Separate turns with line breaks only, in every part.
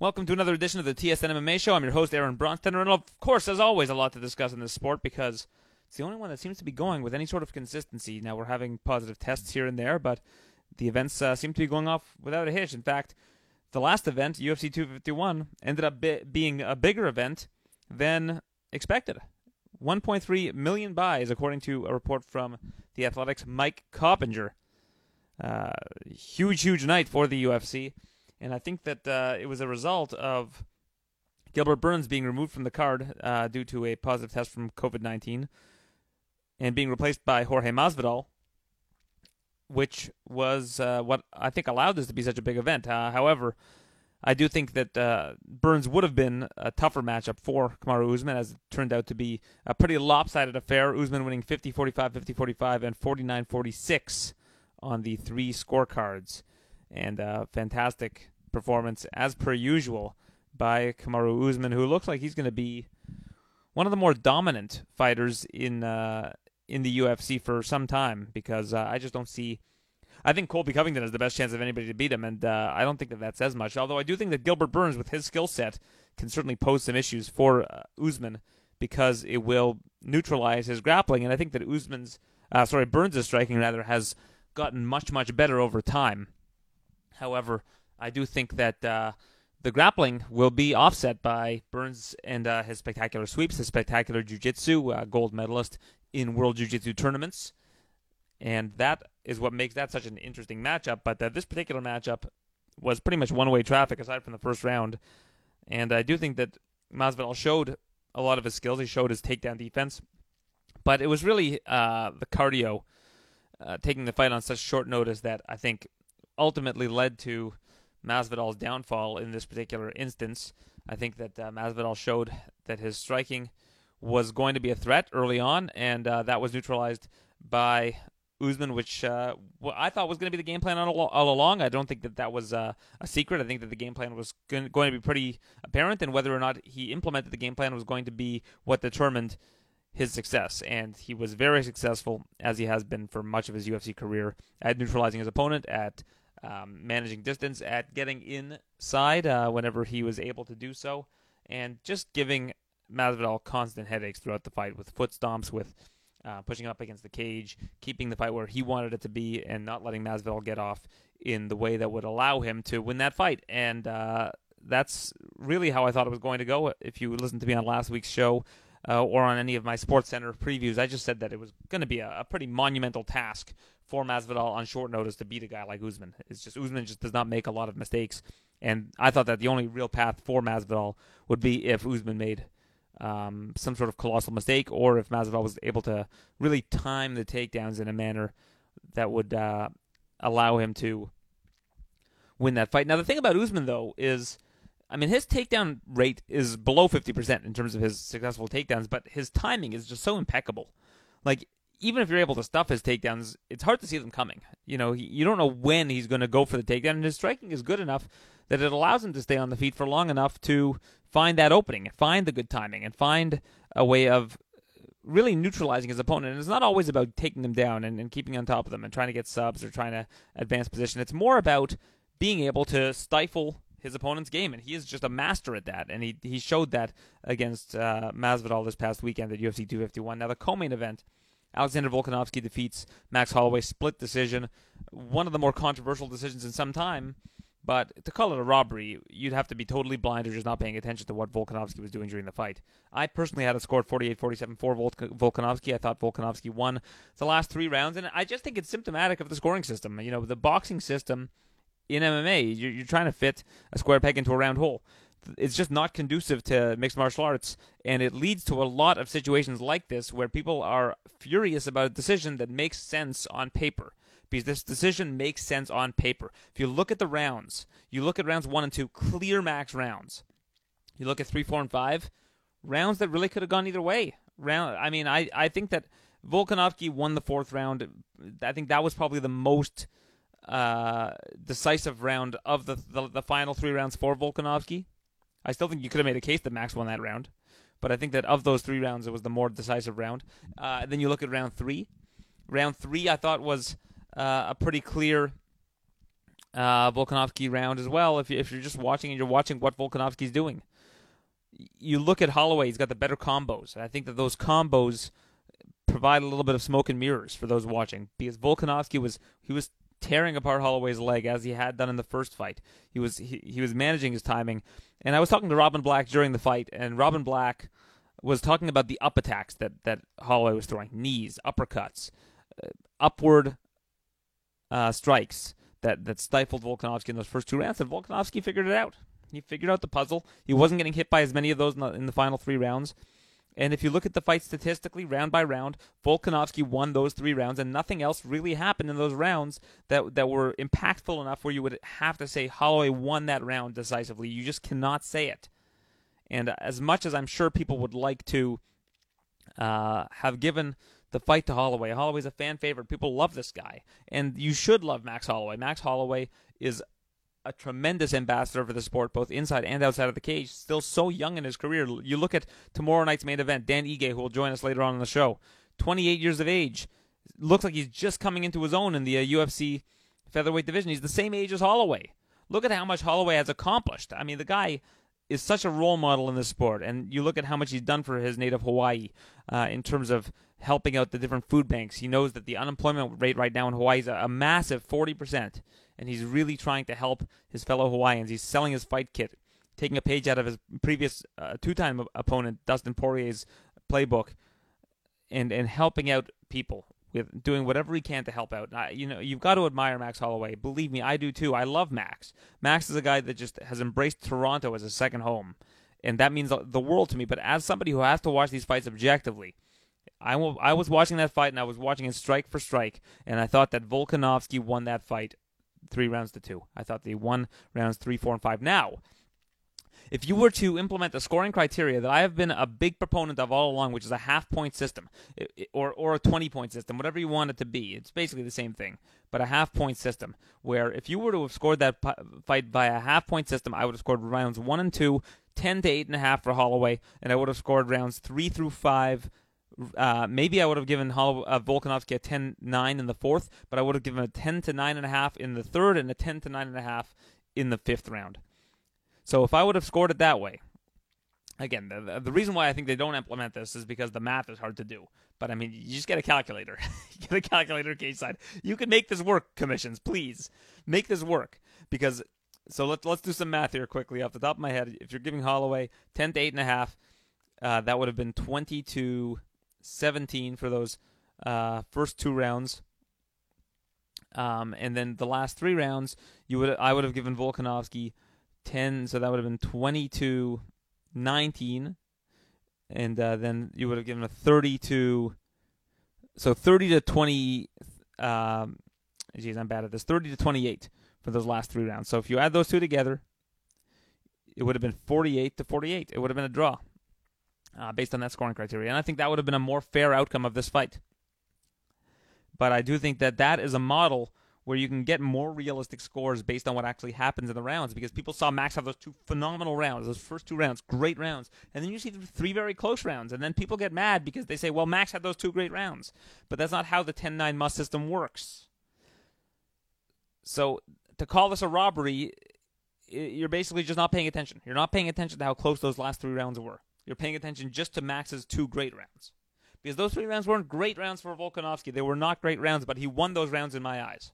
Welcome to another edition of the TSN MMA show. I'm your host, Aaron Bronstein, and of course, as always, a lot to discuss in this sport because it's the only one that seems to be going with any sort of consistency. Now, we're having positive tests here and there, but the events uh, seem to be going off without a hitch. In fact, the last event, UFC 251, ended up bi- being a bigger event than expected. 1.3 million buys, according to a report from The Athletic's Mike Coppinger. Uh, huge, huge night for the UFC. And I think that uh, it was a result of Gilbert Burns being removed from the card uh, due to a positive test from COVID 19 and being replaced by Jorge Masvidal, which was uh, what I think allowed this to be such a big event. Uh, however, I do think that uh, Burns would have been a tougher matchup for Kamaru Usman, as it turned out to be a pretty lopsided affair. Usman winning 50 45, 50 45, and 49 46 on the three scorecards and uh, fantastic performance as per usual by Kamaru Usman, who looks like he's going to be one of the more dominant fighters in uh, in the UFC for some time because uh, I just don't see. I think Colby Covington has the best chance of anybody to beat him, and uh, I don't think that that says much. Although I do think that Gilbert Burns, with his skill set, can certainly pose some issues for uh, Usman because it will neutralize his grappling, and I think that Usman's, uh, sorry, Burns' striking rather has gotten much much better over time. However, I do think that uh, the grappling will be offset by Burns and uh, his spectacular sweeps, his spectacular jiu-jitsu, uh, gold medalist in world jiu-jitsu tournaments. And that is what makes that such an interesting matchup. But uh, this particular matchup was pretty much one-way traffic aside from the first round. And I do think that Masvidal showed a lot of his skills. He showed his takedown defense. But it was really uh, the cardio, uh, taking the fight on such short notice that I think ultimately led to Masvidal's downfall in this particular instance. I think that uh, Masvidal showed that his striking was going to be a threat early on, and uh, that was neutralized by Usman, which uh, I thought was going to be the game plan all, all along. I don't think that that was uh, a secret. I think that the game plan was going to be pretty apparent, and whether or not he implemented the game plan was going to be what determined his success. And he was very successful, as he has been for much of his UFC career, at neutralizing his opponent, at um, managing distance, at getting inside uh, whenever he was able to do so, and just giving Masvidal constant headaches throughout the fight with foot stomps, with uh, pushing up against the cage, keeping the fight where he wanted it to be, and not letting Masvidal get off in the way that would allow him to win that fight. And uh, that's really how I thought it was going to go. If you listened to me on last week's show, uh, or on any of my Sports Center previews, I just said that it was going to be a, a, pretty monumental task for Masvidal on short notice to beat a guy like Usman. It's just Usman just does not make a lot of mistakes, and I thought that the only real path for Masvidal would be if Usman made um, some sort of colossal mistake, or if Masvidal was able to really time the takedowns in a manner that would uh, allow him to win that fight. Now, the thing about Usman though is. I mean, his takedown rate is below 50% in terms of his successful takedowns, but his timing is just so impeccable. Like, even if you're able to stuff his takedowns, it's hard to see them coming. You know, he, you don't know when he's going to go for the takedown, and his striking is good enough that it allows him to stay on the feet for long enough to find that opening and find the good timing and find a way of really neutralizing his opponent. And it's not always about taking them down and, and keeping on top of them and trying to get subs or trying to advance position. It's more about being able to stifle his opponent's game, and he is just a master at that. And he he showed that against uh, Masvidal this past weekend at UFC 251. Now the co-main event Alexander Volkanovski defeats Max Holloway split decision, one of the more controversial decisions in some time. But to call it a robbery, you'd have to be totally blind or just not paying attention to what Volkanovski was doing during the fight. I personally had a score 48-47 for Volkanovski. I thought Volkanovski won the last three rounds, and I just think it's symptomatic of the scoring system. You know, the boxing system in MMA, you're, you're trying to fit a square peg into a round hole it's just not conducive to mixed martial arts, and it leads to a lot of situations like this where people are furious about a decision that makes sense on paper. Because this decision makes sense on paper. If you look at the rounds, you look at rounds one and two, clear max rounds. You look at three, four, and five, rounds that really could have gone either way. Round, I mean, I, I think that Volkanovski won the fourth round. I think that was probably the most uh, decisive round of the, the, the final three rounds for Volkanovski. I still think you could have made a case that Max won that round, but I think that of those three rounds, it was the more decisive round. Uh, then you look at round three. Round three, I thought was uh, a pretty clear uh, Volkanovski round as well. If you, if you're just watching and you're watching what Volkanovski's doing, you look at Holloway. He's got the better combos. And I think that those combos provide a little bit of smoke and mirrors for those watching because Volkanovski was he was tearing apart Holloway's leg as he had done in the first fight. He was he, he was managing his timing. And I was talking to Robin Black during the fight, and Robin Black was talking about the up attacks that that Holloway was throwing, knees, uppercuts, uh, upward uh, strikes that that stifled Volkanovski in those first two rounds. And Volkanovski figured it out. He figured out the puzzle. He wasn't getting hit by as many of those in the, in the final three rounds. And if you look at the fight statistically, round by round, Volkanovski won those three rounds, and nothing else really happened in those rounds that that were impactful enough where you would have to say Holloway won that round decisively. You just cannot say it. And as much as I'm sure people would like to uh, have given the fight to Holloway, Holloway's a fan favorite. People love this guy, and you should love Max Holloway. Max Holloway is a tremendous ambassador for the sport, both inside and outside of the cage. Still so young in his career. You look at tomorrow night's main event, Dan Ige, who will join us later on in the show. 28 years of age. Looks like he's just coming into his own in the uh, UFC featherweight division. He's the same age as Holloway. Look at how much Holloway has accomplished. I mean, the guy is such a role model in this sport, and you look at how much he's done for his native Hawaii uh, in terms of helping out the different food banks. He knows that the unemployment rate right now in Hawaii is a, a massive 40% and he's really trying to help his fellow Hawaiians. He's selling his fight kit, taking a page out of his previous uh, two-time opponent Dustin Poirier's playbook, and and helping out people with doing whatever he can to help out. I, you know, you've got to admire Max Holloway. Believe me, I do too. I love Max. Max is a guy that just has embraced Toronto as a second home, and that means the world to me. But as somebody who has to watch these fights objectively. I, I was watching that fight and I was watching it strike for strike, and I thought that Volkanovski won that fight three rounds to two. I thought they won rounds three, four, and five. Now, if you were to implement the scoring criteria that I have been a big proponent of all along, which is a half point system or, or a 20 point system, whatever you want it to be, it's basically the same thing, but a half point system, where if you were to have scored that fight by a half point system, I would have scored rounds one and two, 10 to 8.5 for Holloway, and I would have scored rounds three through five uh, maybe I would have given Hol- uh, Volkanovski a 10 9 in the fourth, but I would have given a 10 to 9.5 in the third and a 10 to 9.5 in the fifth round. So if I would have scored it that way, again, the, the reason why I think they don't implement this is because the math is hard to do. But I mean, you just get a calculator. get a calculator cage side. You can make this work, commissions. Please make this work because. So let's let's do some math here quickly off the top of my head. If you're giving Holloway ten to eight and a half, uh, that would have been twenty to 17 for those uh, first two rounds. Um, and then the last three rounds, you would I would have given Volkanovski 10, so that would have been 22 19. And uh, then you would have given a 32. So 30 to 20. Um, geez, I'm bad at this. 30 to 28 for those last three rounds. So if you add those two together, it would have been 48 to 48. It would have been a draw uh, based on that scoring criteria. And I think that would have been a more fair outcome of this fight. But I do think that that is a model where you can get more realistic scores based on what actually happens in the rounds because people saw Max have those two phenomenal rounds, those first two rounds, great rounds. And then you see three very close rounds. And then people get mad because they say, well, Max had those two great rounds. But that's not how the 10 9 must system works. So to call this a robbery, you're basically just not paying attention. You're not paying attention to how close those last three rounds were you're paying attention just to Max's two great rounds. Because those three rounds weren't great rounds for Volkanovski. They were not great rounds, but he won those rounds in my eyes.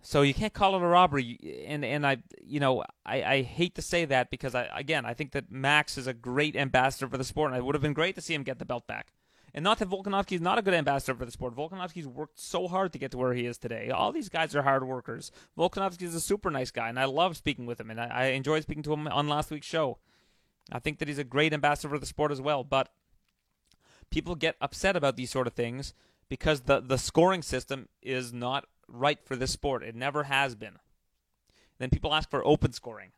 So you can't call it a robbery, and and I you know I, I hate to say that because I again I think that Max is a great ambassador for the sport, and it would have been great to see him get the belt back. And not that Volkanovski is not a good ambassador for the sport. Volkanovski's worked so hard to get to where he is today. All these guys are hard workers. Volkanovski is a super nice guy, and I love speaking with him, and I, I enjoyed speaking to him on last week's show. I think that he's a great ambassador for the sport as well. But people get upset about these sort of things because the, the scoring system is not right for this sport. It never has been. Then people ask for open scoring.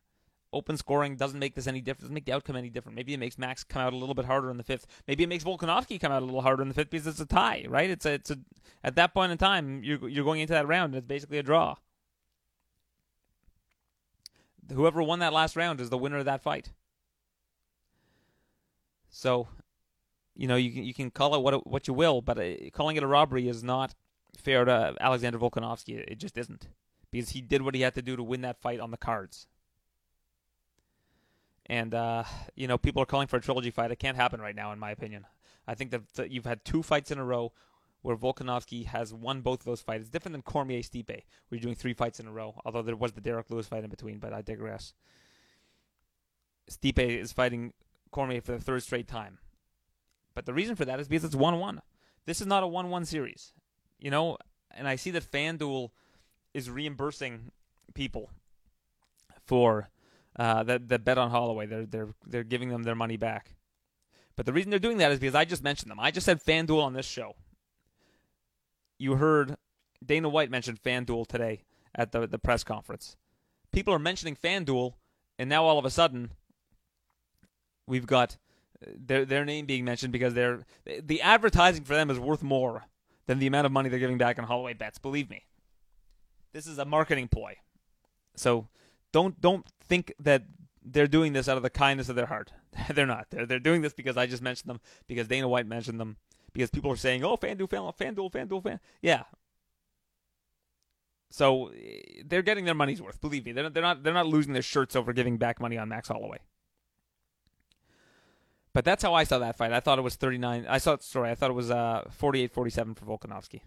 Open scoring doesn't make this any different. Doesn't make the outcome any different. Maybe it makes Max come out a little bit harder in the fifth. Maybe it makes Volkanovski come out a little harder in the fifth because it's a tie, right? It's a, it's a at that point in time you're you're going into that round and it's basically a draw. Whoever won that last round is the winner of that fight. So, you know, you can you can call it what what you will, but uh, calling it a robbery is not fair to Alexander Volkanovski. It just isn't because he did what he had to do to win that fight on the cards. And uh, you know, people are calling for a trilogy fight. It can't happen right now, in my opinion. I think that, that you've had two fights in a row where Volkanovski has won both of those fights. It's different than Cormier Stipe, where you're doing three fights in a row. Although there was the Derrick Lewis fight in between, but I digress. Stipe is fighting Cormier for the third straight time. But the reason for that is because it's 1 1. This is not a 1 1 series. You know, and I see that FanDuel is reimbursing people for uh, that bet on Holloway. They're they're they're giving them their money back. But the reason they're doing that is because I just mentioned them. I just said FanDuel on this show. You heard Dana White mention FanDuel today at the the press conference. People are mentioning FanDuel, and now all of a sudden, we've got uh, their their name being mentioned because they're the advertising for them is worth more than the amount of money they're giving back on Holloway bets. Believe me, this is a marketing ploy. So don't don't think that they're doing this out of the kindness of their heart. they're not. They're they're doing this because I just mentioned them because Dana White mentioned them because people are saying, "Oh, FanDuel, FanDuel, FanDuel, FanDuel, fan." Yeah. So eh, they're getting their money's worth. Believe me, they're they're not they're not losing their shirts over giving back money on Max Holloway. But that's how I saw that fight. I thought it was 39. I saw it, sorry, I thought it was uh 48-47 for Volkanovski.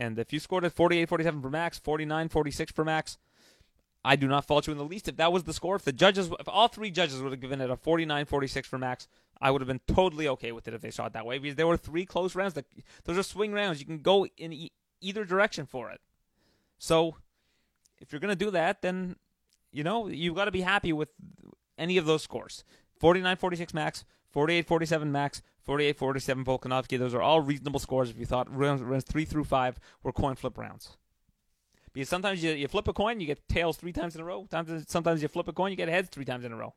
And if you scored it 48-47 for Max, 49-46 for Max, I do not fault you in the least. If that was the score, if the judges, if all three judges would have given it a 49-46 for Max, I would have been totally okay with it if they saw it that way because there were three close rounds. That those are swing rounds. You can go in e- either direction for it. So, if you're going to do that, then you know you've got to be happy with any of those scores. 49-46 Max, 48-47 Max, 48-47 Volkanovski. Those are all reasonable scores if you thought rounds, rounds three through five were coin flip rounds. Because sometimes you, you flip a coin, you get tails three times in a row. Sometimes you flip a coin, you get heads three times in a row.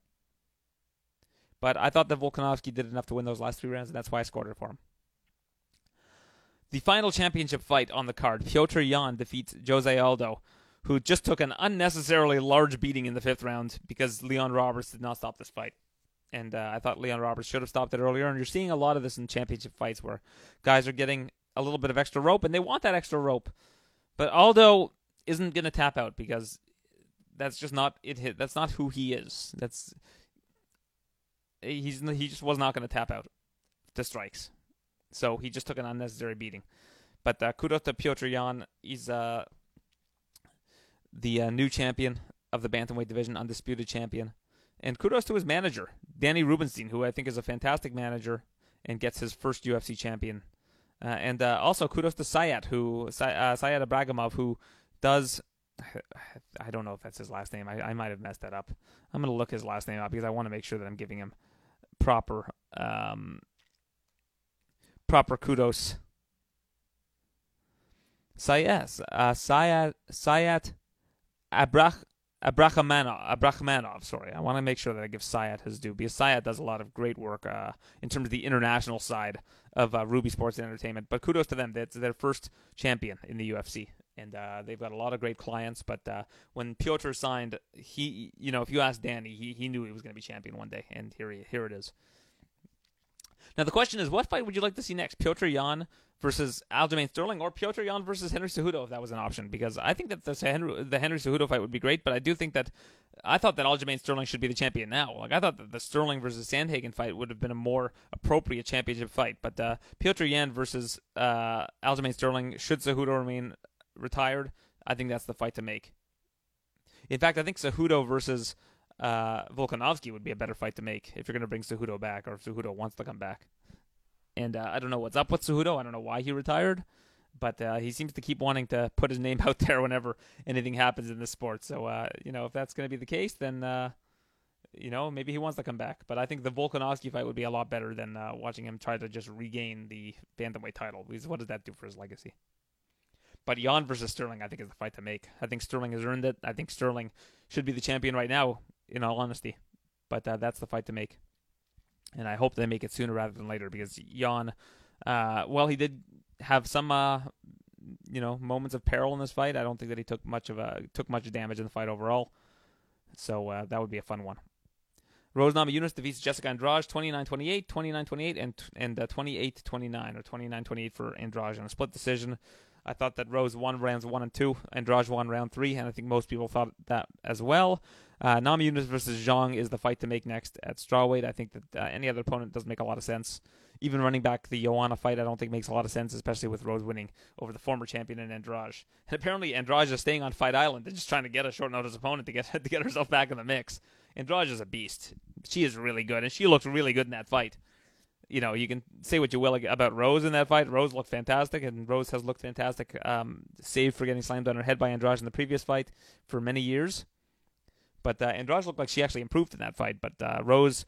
But I thought that Volkanovski did enough to win those last three rounds, and that's why I scored it for him. The final championship fight on the card, Petr Yan defeats Jose Aldo, who just took an unnecessarily large beating in the fifth round because Leon Roberts did not stop this fight. And uh, I thought Leon Roberts should have stopped it earlier. And you're seeing a lot of this in championship fights where guys are getting a little bit of extra rope, and they want that extra rope. But Aldo isn't going to tap out because that's just not it. That's not who he is. That's he's he just was not going to tap out to strikes, so he just took an unnecessary beating. But uh, kudos to Petr Yan. He's uh, the uh, new champion of the bantamweight division, undisputed champion. And kudos to his manager, Danny Rubenstein, who I think is a fantastic manager and gets his first UFC champion. Uh, and uh, also kudos to Sayat, who uh, Sayat Ibragimov, who does I don't know if that's his last name. I, I might have messed that up. I'm going to look his last name up because I want to make sure that I'm giving him proper um, proper kudos. Sayas, uh, Sayat Sayat Abdrakhmanov, Abdrakhmanov, sorry. I want to make sure that I give Sayat his due because Sayat does a lot of great work uh, in terms of the international side of uh, Ruby Sports and Entertainment. But kudos to them. That's their first champion in the UFC and uh, they've got a lot of great clients. But uh, when Piotr signed, he, you know, if you ask Danny, he, he knew he was going to be champion one day, and here he, here it is. Now the question is, what fight would you like to see next? Piotr Yan versus Aljamain Sterling, or Piotr Yan versus Henry Cejudo, if that was an option? Because I think that the Henry, the Henry Cejudo fight would be great, but I do think that I thought that Aljamain Sterling should be the champion now. Like I thought that the Sterling versus Sandhagen fight would have been a more appropriate championship fight. But uh, Piotr Yan versus uh, Aljamain Sterling, should Cejudo remain retired, I think that's the fight to make. In fact, I think Cejudo versus uh, Volkanovski would be a better fight to make if you're going to bring Cejudo back or if Cejudo wants to come back. And uh, I don't know what's up with Cejudo. I don't know why he retired, but uh, he seems to keep wanting to put his name out there whenever anything happens in this sport. So, uh, you know, if that's going to be the case, then, uh, you know, maybe he wants to come back. But I think the Volkanovski fight would be a lot better than uh, watching him try to just regain the bantamweight title. Because what does that do for his legacy? But Yan versus Sterling, I think, is the fight to make. I think Sterling has earned it. I think Sterling should be the champion right now, in all honesty. But uh, that's the fight to make. And I hope they make it sooner rather than later because Yan, uh, well, he did have some, uh, you know, moments of peril in this fight. I don't think that he took much of a took much damage in the fight overall. So uh, that would be a fun one. Rose Namajunas defeats Jessica Andrade 29-28, 29-28, and and 28-29 uh, or 29-28 for Andrade on a split decision. I thought that Rose won rounds one and two, Andrade won round three, and I think most people thought that as well. Uh, Namajunas versus Zhang is the fight to make next at strawweight. I think that uh, any other opponent doesn't make a lot of sense. Even running back the Joanna fight, I don't think makes a lot of sense, especially with Rose winning over the former champion in Andrade. And apparently, Andrade is staying on Fight Island and just trying to get a short notice opponent to get to get herself back in the mix. Andrade is a beast. She is really good, and she looked really good in that fight. You know, you can say what you will about Rose in that fight. Rose looked fantastic, and Rose has looked fantastic, um, save for getting slammed on her head by Andrade in the previous fight for many years. But uh, Andrade looked like she actually improved in that fight. But uh, Rose,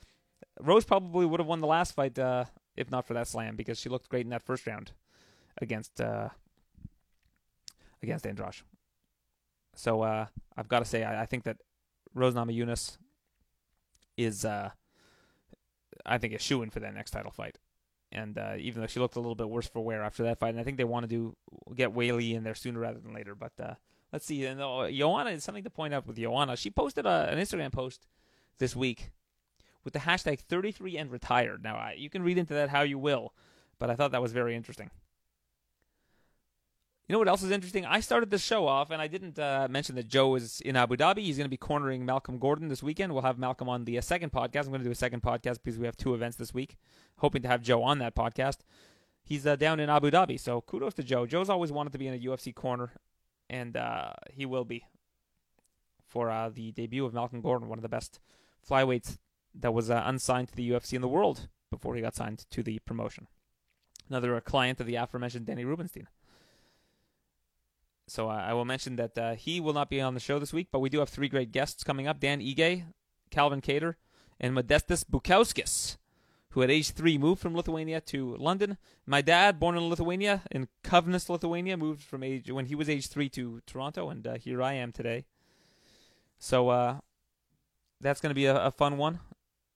Rose probably would have won the last fight uh, if not for that slam because she looked great in that first round against uh, against Andrade. So uh, I've got to say I, I, think that Rose Namajunas is uh, I think a shoe in for that next title fight. And uh, even though she looked a little bit worse for wear after that fight, and I think they want to do get Weili in there sooner rather than later. But uh, let's see. And uh, Joanna something to point out with Joanna. She posted a, an Instagram post this week with the hashtag 33 and retired. Now, I, you can read into that how you will, but I thought that was very interesting. You know what else is interesting? I started the show off, and I didn't uh, mention that Joe is in Abu Dhabi. He's going to be cornering Malcolm Gordon this weekend. We'll have Malcolm on the uh, second podcast. I'm going to do a second podcast because we have two events this week. Hoping to have Joe on that podcast. He's uh, down in Abu Dhabi, so kudos to Joe. Joe's always wanted to be in a UFC corner, and uh, he will be for uh, the debut of Malcolm Gordon, one of the best flyweights that was uh, unsigned to the UFC in the world before he got signed to the promotion. Another uh, client of the aforementioned Danny Rubenstein. So uh, I will mention that uh, he will not be on the show this week, but we do have three great guests coming up: Dan Ige, Calvin Kattar, and Modestas Bukauskas, who at age three moved from Lithuania to London. My dad, born in Lithuania, in Kaunas, Lithuania, moved from age when he was age three to Toronto, and uh, here I am today. So uh, that's going to be a, a, fun one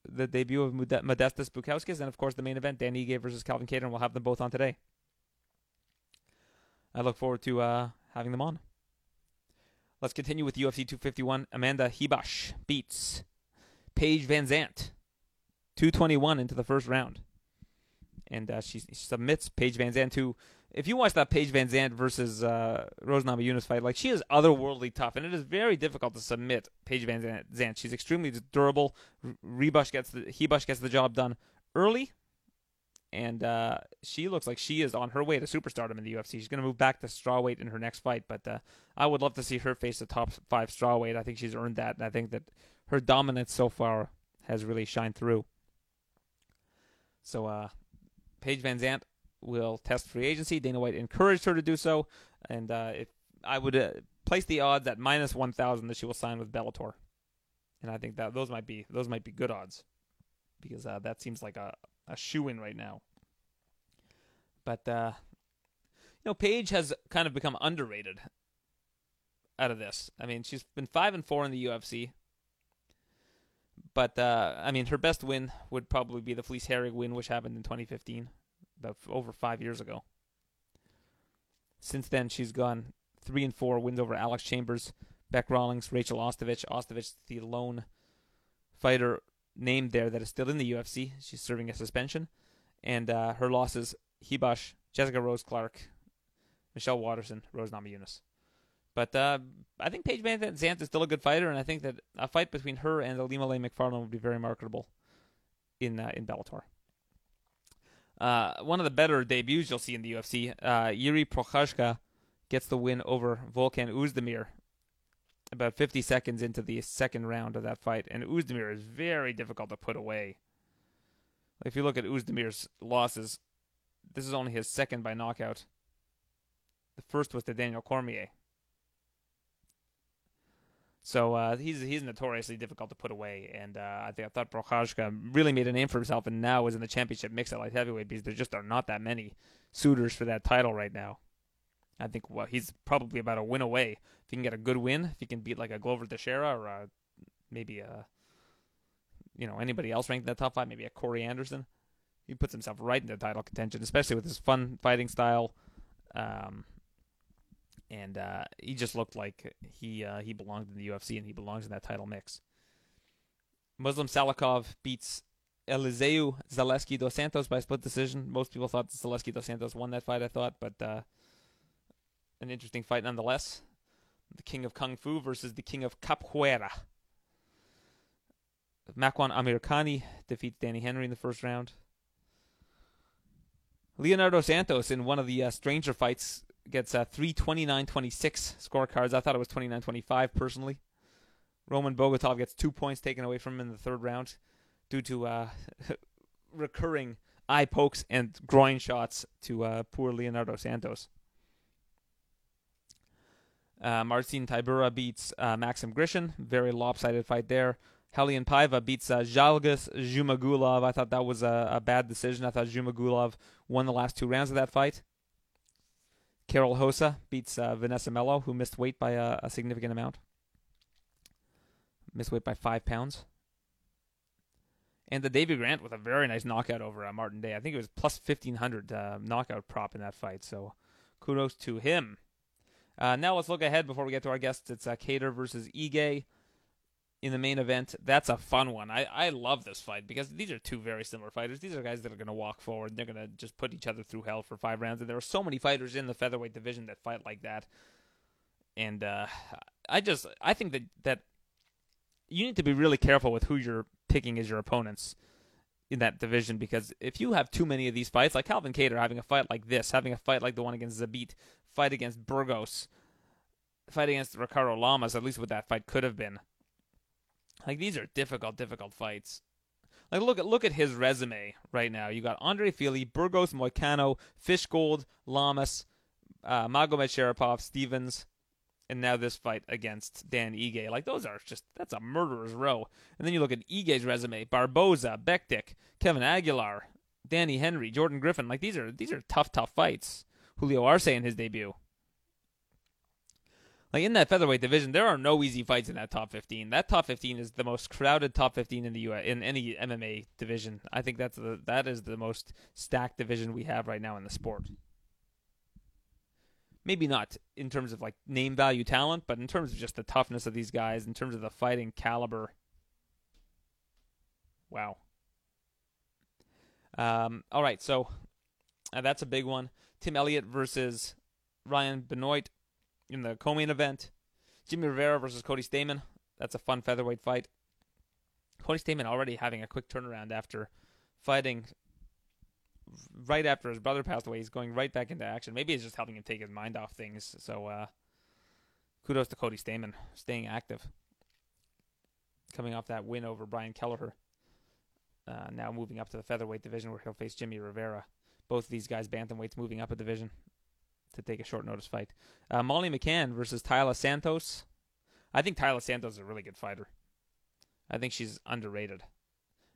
the debut of Modestas Bukauskas, and of course the main event, Dan Ige versus Calvin Kattar. We'll have them both on today. I look forward to uh, having them on. Let's continue with UFC 251. Amanda Ribas beats Paige VanZant 221 into the first round. And uh, she, submits Paige VanZant to if you watch that Paige VanZant versus uh, Rose Namajunas fight, like she is otherworldly tough, and it is very difficult to submit Paige VanZant. She's extremely durable. Ribas gets the Ribas gets the job done early, and uh, she looks like she is on her way to superstardom in the UFC. She's going to move back to strawweight in her next fight, but uh, I would love to see her face the top five strawweight. I think she's earned that, and I think that her dominance so far has really shined through. So, uh, Paige VanZant will test free agency. Dana White encouraged her to do so, and uh, if I would uh, place the odds at minus one thousand that she will sign with Bellator, and I think that those might be those might be good odds because uh, that seems like a a shoe in right now. But uh, you know, Paige has kind of become underrated out of this. I mean, she's been five and four in the UFC. But uh, I mean, her best win would probably be the Felice Herrig win, which happened in 2015 about over five years ago. Since then, she's gone three and four wins over Alex Chambers, Beck Rawlings, Rachel Ostovich. Ostovich, the lone fighter named there that is still in the UFC. She's serving a suspension, and uh, her losses: Ribas, Jessica Rose Clark, Michelle Waterson, Rose Namajunas. But uh, I think Paige Van Zant is still a good fighter, and I think that a fight between her and Ilima-Lei Macfarlane would be very marketable in uh, in Bellator. Uh, one of the better debuts you'll see in the UFC. Uh, Jiri Prochazka gets the win over Volkan Oezdemir about 50 seconds into the second round of that fight, and Oezdemir is very difficult to put away. If you look at Oezdemir's losses, this is only his second by knockout. The first was to Daniel Cormier. So uh, he's he's notoriously difficult to put away, and uh, I think I thought Prochazka really made a name for himself, and now is in the championship mix at light heavyweight because there just are not that many suitors for that title right now. I think well he's probably about a win away. If he can get a good win, if he can beat like a Glover Teixeira or a, maybe a you know anybody else ranked in the top five, maybe a Corey Anderson, he puts himself right into the title contention, especially with his fun fighting style. Um, and uh, he just looked like he uh, he belonged in the UFC and he belongs in that title mix. Muslim Salikhov beats Eliseu Zaleski dos Santos by split decision. Most people thought Zaleski dos Santos won that fight. I thought, but uh, an interesting fight nonetheless. The King of Kung Fu versus the King of Capoeira. Makwan Amirkhani defeats Danny Henry in the first round. Leonardo Santos in one of the uh, stranger fights gets uh, 329-26 scorecards. I thought it was 29-25 personally. Roman Bogatov gets two points taken away from him in the third round due to uh, recurring eye pokes and groin shots to uh, poor Leonardo Santos. Uh, Marcin Tybura beats uh, Maxim Grishin. Very lopsided fight there. Raulian Paiva beats uh, Zhalgas Zhumagulov. I thought that was a, a, bad decision. I thought Zhumagulov won the last two rounds of that fight. Karol Rosa beats uh, Vanessa Melo, who missed weight by a, a, significant amount. Missed weight by five pounds. And the Davey Grant with a very nice knockout over uh, Martin Day. I think it was plus 1500 uh, knockout prop in that fight. So kudos to him. Uh, now let's look ahead before we get to our guests. It's uh, Kattar versus Ige in the main event. That's a fun one. I, I love this fight because these are two very similar fighters. These are guys that are going to walk forward. They're going to just put each other through hell for five rounds. And there are so many fighters in the featherweight division that fight like that. And uh, I just I think that that you need to be really careful with who you're picking as your opponents in that division because if you have too many of these fights, like Calvin Kattar having a fight like this, having a fight like the one against Zabit, fight against Burgos, fight against Ricardo Lamas, at least what that fight could have been like these are difficult, difficult fights. Like look at look at his resume right now. You got Andre Fili, Burgos Moicano, Fishgold, Lamas, uh, Magomedsharipov, Stevens, and now this fight against Dan Ige. Like those are just that's a murderer's row. And then you look at Ige's resume: Barboza, Bektic, Kevin Aguilar, Danny Henry, Jordan Griffin. Like these are these are tough, tough fights. Julio Arce in his debut. Like in that featherweight division, there are no easy fights in that top 15. That top 15 is the most crowded top 15 in the US in any MMA division. I think that's the that is the most stacked division we have right now in the sport. Maybe not in terms of like name value talent, but in terms of just the toughness of these guys, in terms of the fighting caliber. Wow. Um, all right, so uh, that's a big one. Tim Elliott versus Ryan Benoit in the co-main event. Jimmy Rivera versus Cody Stamann. That's a fun featherweight fight. Cody Stamann already having a quick turnaround after fighting right after his brother passed away. He's going right back into action. Maybe it's just helping him take his mind off things. So uh, kudos to Cody Stamann staying active. Coming off that win over Brian Kelleher. Uh, now moving up to the featherweight division where he'll face Jimmy Rivera. Both of these guys bantamweights moving up a division to take a short notice fight. Uh, Molly McCann versus Taila Santos. I think Taila Santos is a really good fighter. I think she's underrated,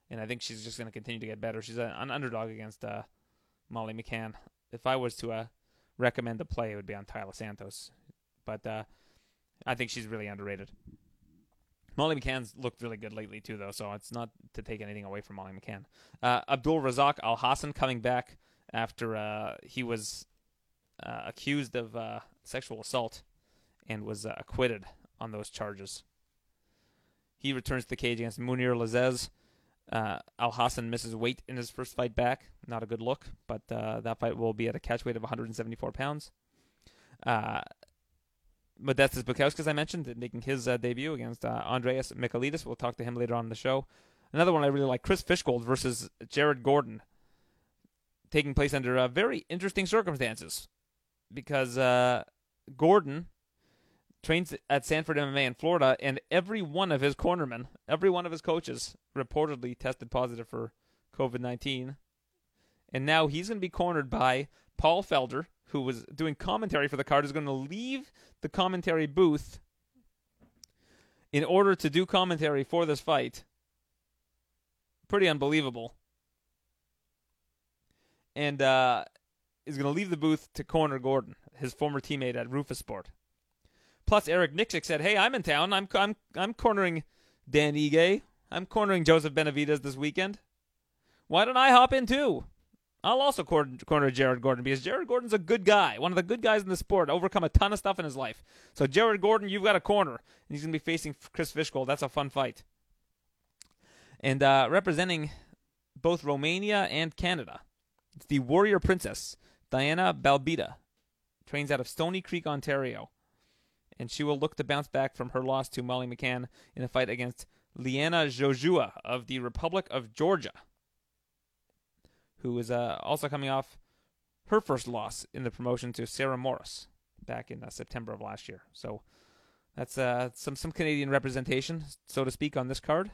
and I think she's just going to continue to get better. She's an underdog against uh, Molly McCann. If I was to uh, recommend a play, it would be on Taila Santos, but uh, I think she's really underrated. Molly McCann's looked really good lately too, though, so it's not to take anything away from Molly McCann. Uh, Abdul Razak Alhassan coming back after uh, he was uh, accused of uh, sexual assault and was uh, acquitted on those charges. He returns to the cage against Munir Lazzez. Uh, Alhassan misses weight in his first fight back. Not a good look, but uh, that fight will be at a catch weight of 174 pounds. Uh, Modestas Bukauskas, as I mentioned, making his uh, debut against Andreas Michailidis. We'll talk to him later on in the show. Another one I really like, Chris Fishgold versus Jared Gordon, taking place under uh, very interesting circumstances because uh, Gordon trains at Sanford MMA in Florida, and every one of his cornermen, every one of his coaches, reportedly tested positive for COVID 19. And now he's going to be cornered by Paul Felder, who was doing commentary for the card, is going to leave the commentary booth in order to do commentary for this fight. Pretty unbelievable. And uh, is going to leave the booth to corner Gordon, his former teammate at Roufusport. Plus, Eric Nicksick said, "Hey, I'm in town. I'm I'm I'm cornering Dan Ige. I'm cornering Joseph Benavidez this weekend. Why don't I hop in too? I'll also corner, corner Jared Gordon because Jared Gordon's a good guy, one of the good guys in the sport, overcome a ton of stuff in his life. So Jared Gordon, you've got a corner, and he's going to be facing Chris Fishgold. That's a fun fight. And uh, representing both Romania and Canada, it's the Warrior Princess, Diana Belbita trains out of Stony Creek, Ontario. And she will look to bounce back from her loss to Molly McCann in a fight against Liana Jojua of the Republic of Georgia, who is uh, also coming off her first loss in the promotion to Sarah Moras back in uh, September of last year. So that's uh, some some Canadian representation, so to speak, on this card.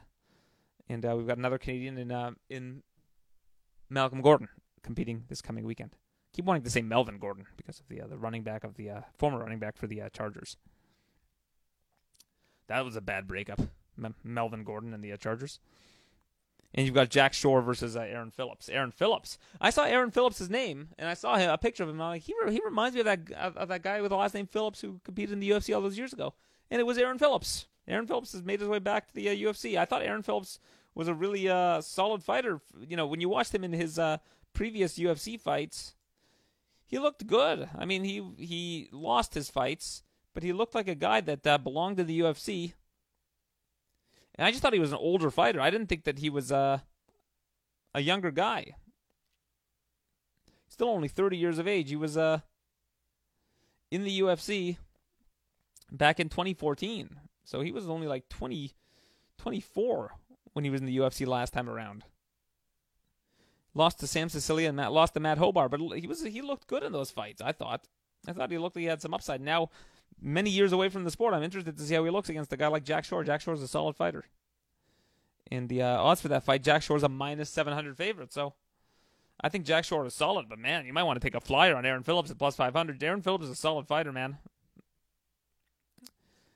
And uh, we've got another Canadian in uh, in Malcolm Gordon competing this coming weekend. Keep wanting to say Melvin Gordon because of the uh, the running back of the uh, former running back for the uh, Chargers. That was a bad breakup, M- Melvin Gordon and the uh, Chargers. And you've got Jack Shore versus uh, Aaron Phillips. Aaron Phillips. I saw Aaron Phillips' name, and I saw him, a picture of him. I'm like, he, re- he reminds me of that of, of that guy with the last name Phillips who competed in the UFC all those years ago. And it was Aaron Phillips. Aaron Phillips has made his way back to the uh, UFC. I thought Aaron Phillips was a really uh, solid fighter. You know, when you watched him in his uh, previous UFC fights, he looked good. I mean, he he lost his fights, but he looked like a guy that uh, belonged to the UFC. And I just thought he was an older fighter. I didn't think that he was uh, a younger guy. Still only 30 years of age. He was uh, in the UFC back in 2014. So he was only like 20, 24 when he was in the UFC last time around. Lost to Sam Sicilia and Matt, lost to Matt Hobar, but he was he looked good in those fights. I thought. I thought he looked like he had some upside. Now, many years away from the sport, I'm interested to see how he looks against a guy like Jack Shore. Jack Shore's a solid fighter. And the uh, odds for that fight, Jack Shore's a minus 700 favorite. So I think Jack Shore is solid, but man, you might want to take a flyer on Aaron Phillips at plus 500. Aaron Phillips is a solid fighter, man.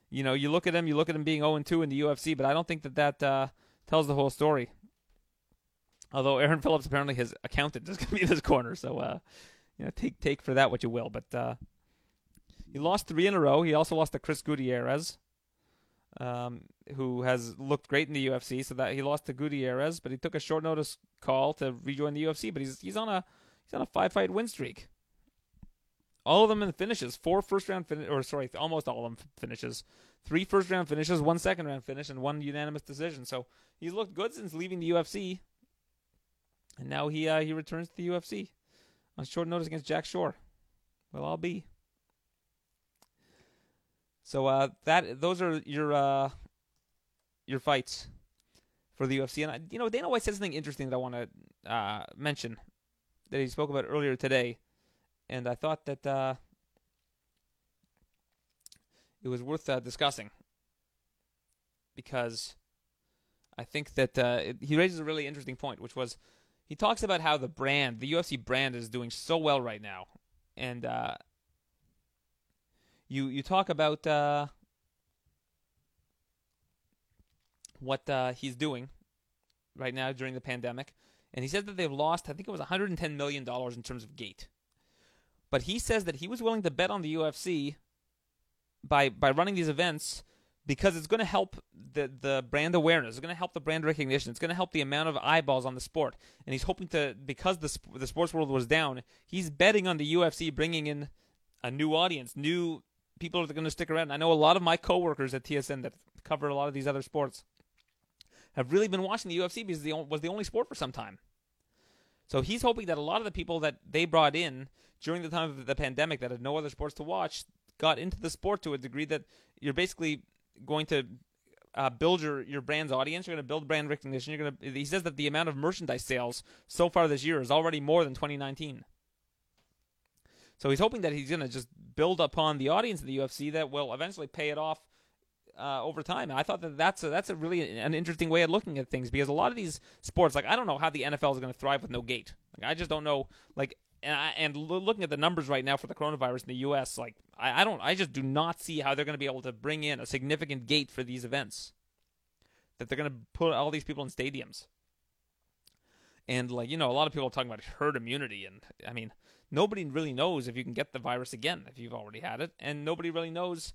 You know, you look at him, you look at him being 0 2 in the UFC, but I don't think that that uh, tells the whole story. Although Aaron Phillips apparently his accountant is going to be in his corner, so uh, you know, take take for that what you will. But uh, he lost three in a row. He also lost to Chris Gutierrez, um, who has looked great in the UFC. So that he lost to Gutierrez, but he took a short notice call to rejoin the UFC. But he's he's on a he's on a five fight win streak. All of them in the finishes, four first round or sorry, almost all of them finishes. Three first round finishes, one second round finish, and one unanimous decision. So he's looked good since leaving the UFC and now he uh, he returns to the UFC on short notice against Jack Shore. Well, I'll be. So uh, that those are your uh, your fights for the UFC, and I, you know Dana White said something interesting that I want to uh, mention that he spoke about earlier today, and I thought that uh, it was worth uh, discussing because I think that it, he raises a really interesting point, which was he talks about how the brand, the UFC brand, is doing so well right now, and uh, you you talk about uh, what uh, he's doing right now during the pandemic, and he says that they've lost, I think it was 110 million dollars in terms of gate, but he says that he was willing to bet on the UFC by by running these events because it's going to help the the brand awareness. It's going to help the brand recognition. It's going to help the amount of eyeballs on the sport. And he's hoping to because the the sports world was down, he's betting on the UFC bringing in a new audience, new people that are going to stick around. I know a lot of my coworkers at TSN that cover a lot of these other sports have really been watching the UFC because it was the only sport for some time. So he's hoping that a lot of the people that they brought in during the time of the pandemic that had no other sports to watch got into the sport to a degree that you're basically going to uh, build your, your brand's audience. You're going to build brand recognition. You're going to. He says that the amount of merchandise sales so far this year is already more than 2019. So he's hoping that he's going to just build upon the audience of the UFC that will eventually pay it off uh, over time. And I thought that that's a, that's a really an interesting way of looking at things because a lot of these sports, like I don't know how the NFL is going to thrive with no gate. Like I just don't know. Like and, I, and looking at the numbers right now for the coronavirus in the U.S., like I, I don't, I just do not see how they're going to be able to bring in a significant gate for these events. That they're going to put all these people in stadiums. And like you know, a lot of people are talking about herd immunity, and I mean, nobody really knows if you can get the virus again if you've already had it, and nobody really knows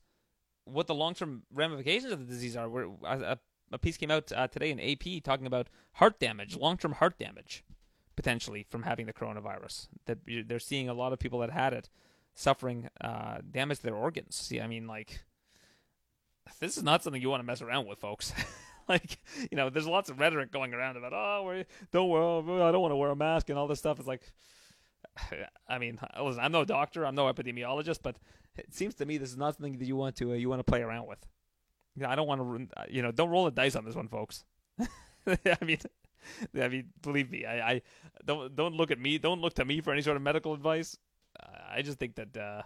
what the long-term ramifications of the disease are. Where a, a piece came out uh, today in AP talking about heart damage, long-term heart damage potentially from having the coronavirus. That they're seeing a lot of people that had it suffering uh, damage to their organs. See, I mean, like this is not something you want to mess around with, folks. like, you know, there's lots of rhetoric going around about, oh, we don't wear, I don't want to wear a mask and all this stuff. It's like, I mean, listen, I'm no doctor, I'm no epidemiologist, but it seems to me this is not something that you want to uh, you want to play around with. You know, I don't want to, uh, you know, don't roll the dice on this one, folks. I mean, I mean, believe me, I, I don't don't look at me, don't look to me for any sort of medical advice. I just think that uh,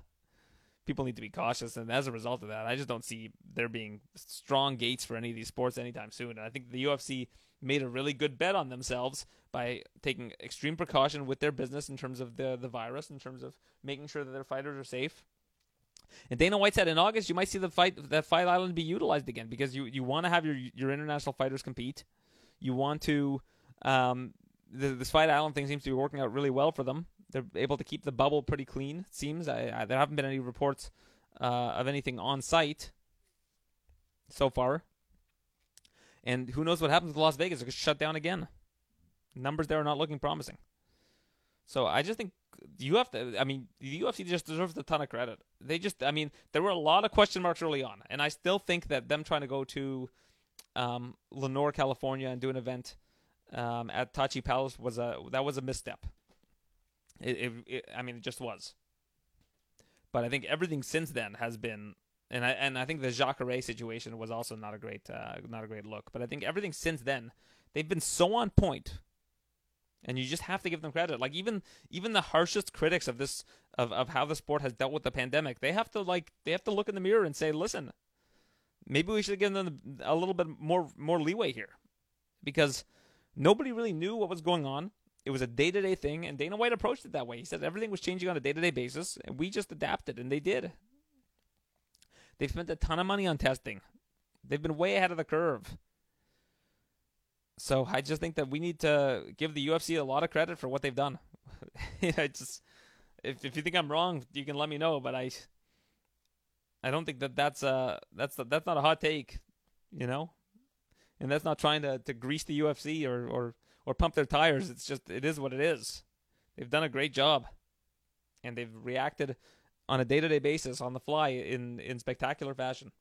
people need to be cautious, and as a result of that, I just don't see there being strong gates for any of these sports anytime soon. And I think the UFC made a really good bet on themselves by taking extreme precaution with their business in terms of the the virus, in terms of making sure that their fighters are safe. And Dana White said in August you might see the fight that Fight Island be utilized again because you, you want to have your your international fighters compete. You want to um, the, this Fight Island thing seems to be working out really well for them. They're able to keep the bubble pretty clean. It seems I, I, there haven't been any reports uh, of anything on site so far. And who knows what happens with Las Vegas? It could shut down again. Numbers there are not looking promising. So I just think you have to. I mean, the UFC just deserves a ton of credit. They just. I mean, there were a lot of question marks early on, and I still think that them trying to go to um, Lemoore, California, and do an event um, at Tachi Palace was a that was a misstep. It, it, it, I mean, it just was. But I think everything since then has been, and I and I think the Jacare situation was also not a great uh, not a great look. But I think everything since then, they've been so on point, and you just have to give them credit. Like even even the harshest critics of this of of how the sport has dealt with the pandemic, they have to like they have to look in the mirror and say, listen, maybe we should give them a little bit more more leeway here, because nobody really knew what was going on. It was a day to day thing, and Dana White approached it that way. He said everything was changing on a day to day basis, and we just adapted, and they did. They've spent a ton of money on testing. They've been way ahead of the curve. So I just think that we need to give the UFC a lot of credit for what they've done. I just, if if you think I'm wrong, you can let me know. But I, I don't think that that's uh that's that's not a hot take, you know, and that's not trying to to grease the UFC or or or pump their tires. It's just it is what it is. They've done a great job, and they've reacted on a day to day basis on the fly in in spectacular fashion.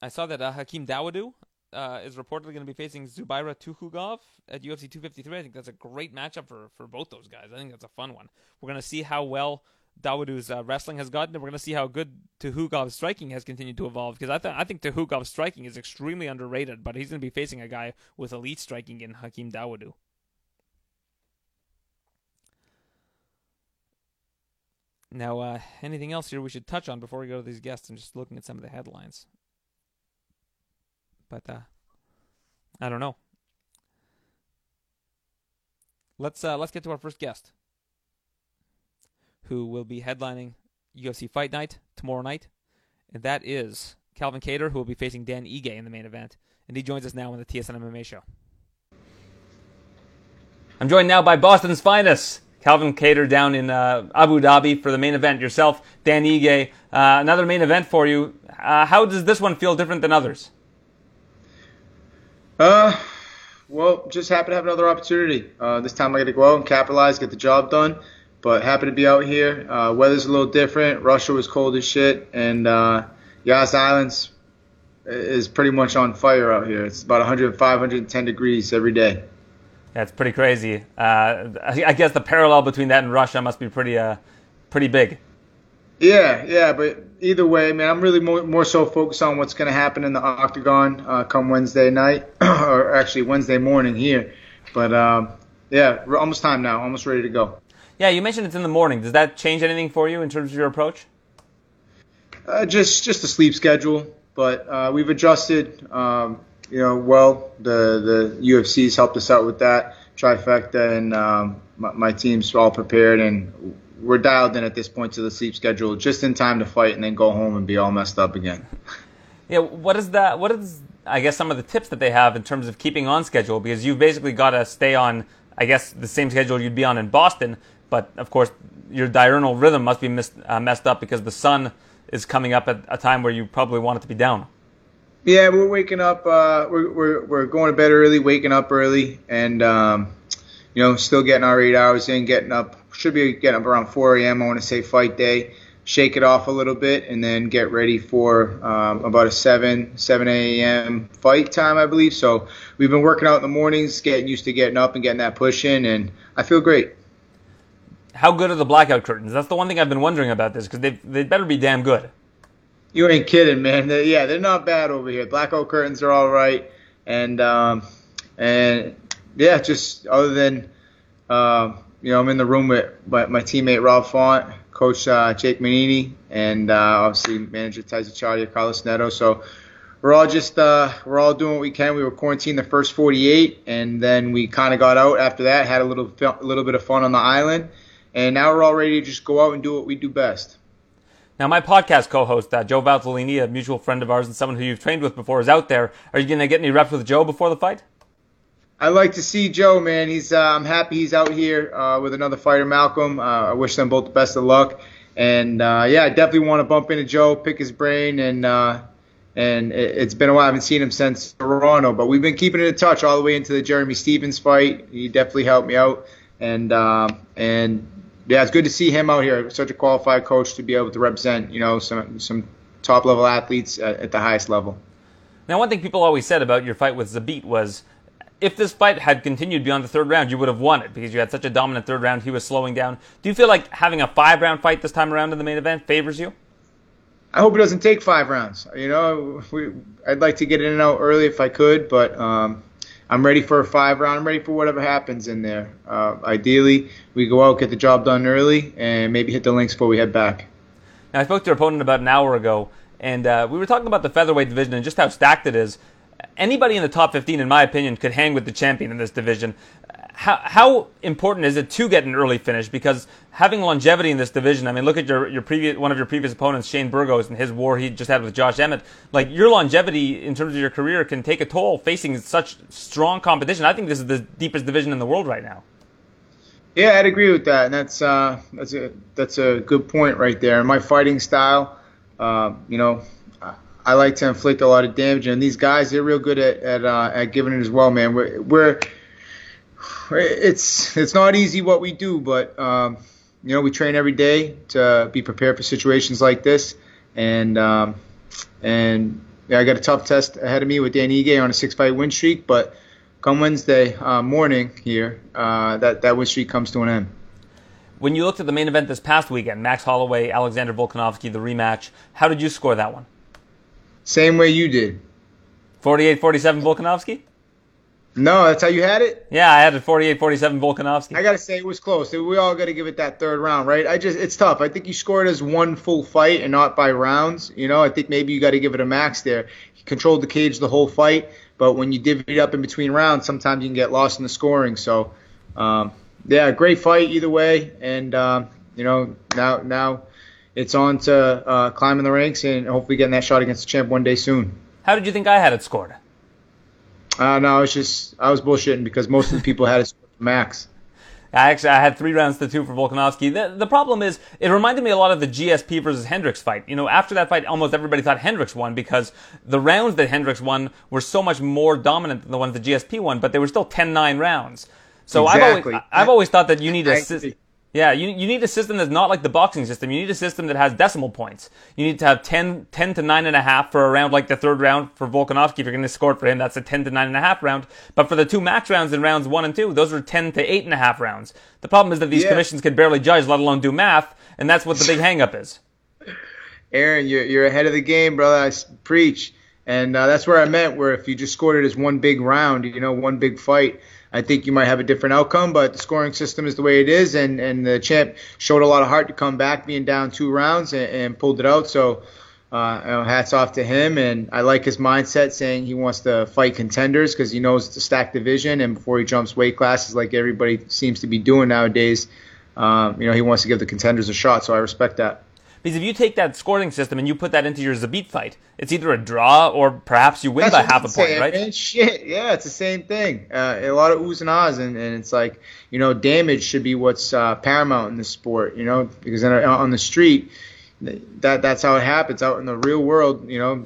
I saw that uh, Hakeem Dawodu uh, is reportedly going to be facing Zubaira Tukhugov at UFC 253. I think that's a great matchup for, for both those guys. I think that's a fun one. We're going to see how well Dawodu's uh, wrestling has gotten, we're going to see how good Tukhugov's striking has continued to evolve. Because I, th- I think Tukhugov's striking is extremely underrated, but he's going to be facing a guy with elite striking in Hakeem Dawodu. Now, uh, anything else here we should touch on before we go to these guests? I'm just looking at some of the headlines, but uh, I don't know. Let's uh, let's get to our first guest who will be headlining UFC Fight Night tomorrow night, and that is Calvin Kattar, who will be facing Dan Ige in the main event. And he joins us now on the TSN MMA show. I'm joined now by Boston's finest, Calvin Kattar down in uh, Abu Dhabi for the main event. Yourself, Dan Ige, uh, another main event for you. Uh, how does this one feel different than others?
Uh, well, just happy to have another opportunity. Uh, this time I get to go out and capitalize, get the job done. But happy to be out here. Uh, weather's a little different. Russia was cold as shit, and uh, Yas Islands is pretty much on fire out here. It's about 105, 110 degrees every day.
That's pretty crazy. Uh, I guess the parallel between that and Russia must be pretty, uh, pretty big.
Yeah, yeah, but either way, man, I'm really more, more so focused on what's going to happen in the octagon uh, come Wednesday night, or actually Wednesday morning here. But um, yeah, almost time now, almost ready to go.
Yeah, you mentioned it's in the morning. Does that change anything for you in terms of your approach?
Uh, just just a sleep schedule, but uh, we've adjusted. Um, you know, well, the the UFC's helped us out with that trifecta, and um, my, my team's all prepared, and we're dialed in at this point to the sleep schedule, just in time to fight, and then go home and be all messed up again.
Yeah, what is that? What is I guess some of the tips that they have in terms of keeping on schedule because you've basically got to stay on I guess the same schedule you'd be on in Boston, but of course, your diurnal rhythm must be uh, messed up because the sun is coming up at a time where you probably want it to be down.
Yeah, we're waking up. Uh, we're, we're we're going to bed early, waking up early, and um, you know, still getting our eight hours in. Getting up should be getting up around 4 a.m. I want to say fight day. shake it off a little bit, and then get ready for um, about a 7 7 a.m. fight time, I believe. So we've been working out in the mornings, getting used to getting up and getting that push in, and I feel great.
How good are the blackout curtains? That's the one thing I've been wondering about this because they they better be damn good.
You ain't kidding, man. They're, yeah, they're not bad over here. Blackout curtains are all right, and um, and yeah, just other than uh, you know, I'm in the room with my, my teammate Rob Font, Coach uh, Jake Manini, and uh, obviously manager Tyson Chartier, Carlos Neto. So we're all just uh, we're all doing what we can. We were quarantined the first 48, and then we kind of got out after that, had a little a little bit of fun on the island, and now we're all ready to just go out and do what we do best.
Now, my podcast co-host, uh, Joe Valtellini, a mutual friend of ours and someone who you've trained with before, is out there. Are you going to get any reps with Joe before the fight?
I like to see Joe, man. He's uh, I'm happy he's out here uh, with another fighter, Malcolm. Uh, I wish them both the best of luck. And uh, yeah, I definitely want to bump into Joe, pick his brain, and uh, and it, has been a while. I haven't seen him since Toronto, but we've been keeping in touch all the way into the Jeremy Stephens fight. He definitely helped me out, and um, and yeah, it's good to see him out here. Such a qualified coach to be able to represent, you know, some some top level athletes at, at the highest level.
Now, one thing people always said about your fight with Zabit was if this fight had continued beyond the third round, you would have won it because you had such a dominant third round. He was slowing down. Do you feel like having a five round fight this time around in the main event favors you?
I hope it doesn't take five rounds. You know, we, I'd like to get in and out early if I could, but um, I'm ready for a five round. I'm ready for whatever happens in there. Uh, ideally, we go out, get the job done early, and maybe hit the links before we head back.
Now, I spoke to your opponent about an hour ago, and uh, we were talking about the featherweight division and just how stacked it is. Anybody in the top 15, in my opinion, could hang with the champion in this division how, how important is it to get an early finish? Because having longevity in this division, I mean, look at your, your previous, one of your previous opponents, Shane Burgos, and his war he just had with Josh Emmett. Like, your longevity in terms of your career can take a toll facing such strong competition. I think this is the deepest division in the world right now.
Yeah, I'd agree with that, and that's uh, that's a that's a good point right there. My fighting style, uh, you know, I like to inflict a lot of damage, and these guys they're real good at at, uh, at giving it as well, man. We're, we're it's it's not easy what we do, but um, you know we train every day to be prepared for situations like this, and um, and yeah, I got a tough test ahead of me with Dan Ige on a six fight win streak, but come Wednesday uh, morning here, uh, that that win streak comes to an end.
When you looked at the main event this past weekend, Max Holloway, Alexander Volkanovski, the rematch, how did you score that one?
Same way you did.
48-47 Volkanovski?
No, that's how you had it.
Yeah, I had it 48-47 Volkanovski.
I gotta say it was close. We all got to give it that third round, right? I just it's tough. I think you scored as one full fight and not by rounds. You know, I think maybe you got to give it a max there. He controlled the cage the whole fight, but when you divvy it up in between rounds, sometimes you can get lost in the scoring. So, um, yeah, great fight either way, and um, you know now now it's on to uh, climbing the ranks and hopefully getting that shot against the champ one day soon.
How did you think I had it scored?
Uh, no, it's just I was bullshitting because most of the people had it scored max.
I actually I had three rounds to two for Volkanovski. The, the problem is it reminded me a lot of the GSP versus Hendricks fight. You know, after that fight, almost everybody thought Hendricks won because the rounds that Hendricks won were so much more dominant than the ones that GSP won, but they were still 10-9 rounds. So exactly. I've always I've always thought that you need a yeah, you, you need a system that's not like the boxing system. You need a system that has decimal points. You need to have 10, 10 to 9.5 for a round like the third round for Volkanovski. If you're going to score for him, that's a 10 to 9.5 round. But for the two max rounds in rounds one and two, those are 10 to 8.5 rounds. The problem is that these yeah. commissions can barely judge, let alone do math, and that's what the big hangup is.
Aaron, you're, you're ahead of the game, brother. I preach. And uh, that's where I meant, where if you just scored it as one big round, you know, one big fight – I think you might have a different outcome, but the scoring system is the way it is, and, and the champ showed a lot of heart to come back, being down two rounds, and, and pulled it out. So, uh, hats off to him, and I like his mindset, saying he wants to fight contenders because he knows it's a stacked division, and before he jumps weight classes, like everybody seems to be doing nowadays, um, you know, he wants to give the contenders a shot. So I respect that.
Because if you take that scoring system and you put that into your Zabit fight, it's either a draw or perhaps you win That's by half a point, right?
Shit, yeah, it's the same thing. Uh, a lot of oohs and ahs, and, and it's like you know, damage should be what's uh, paramount in the sport, you know, because on the street, that that's how it happens. Out in the real world, you know,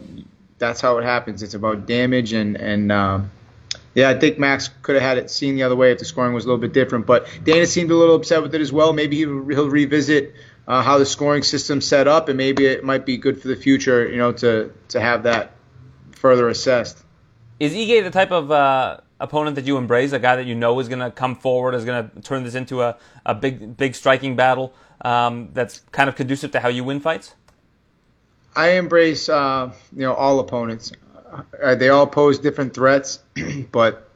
that's how it happens. It's about damage and and. Um, yeah, I think Max could have had it seen the other way if the scoring was a little bit different. But Dana seemed a little upset with it as well. Maybe he'll, he'll revisit uh, how the scoring system's set up, and maybe it might be good for the future, you know, to to have that further assessed.
Is Ige the type of uh, opponent that you embrace? A guy that you know is going to come forward, is going to turn this into a, a big big striking battle um, that's kind of conducive to how you win fights?
I embrace uh, you know all opponents. Uh, they all pose different threats, but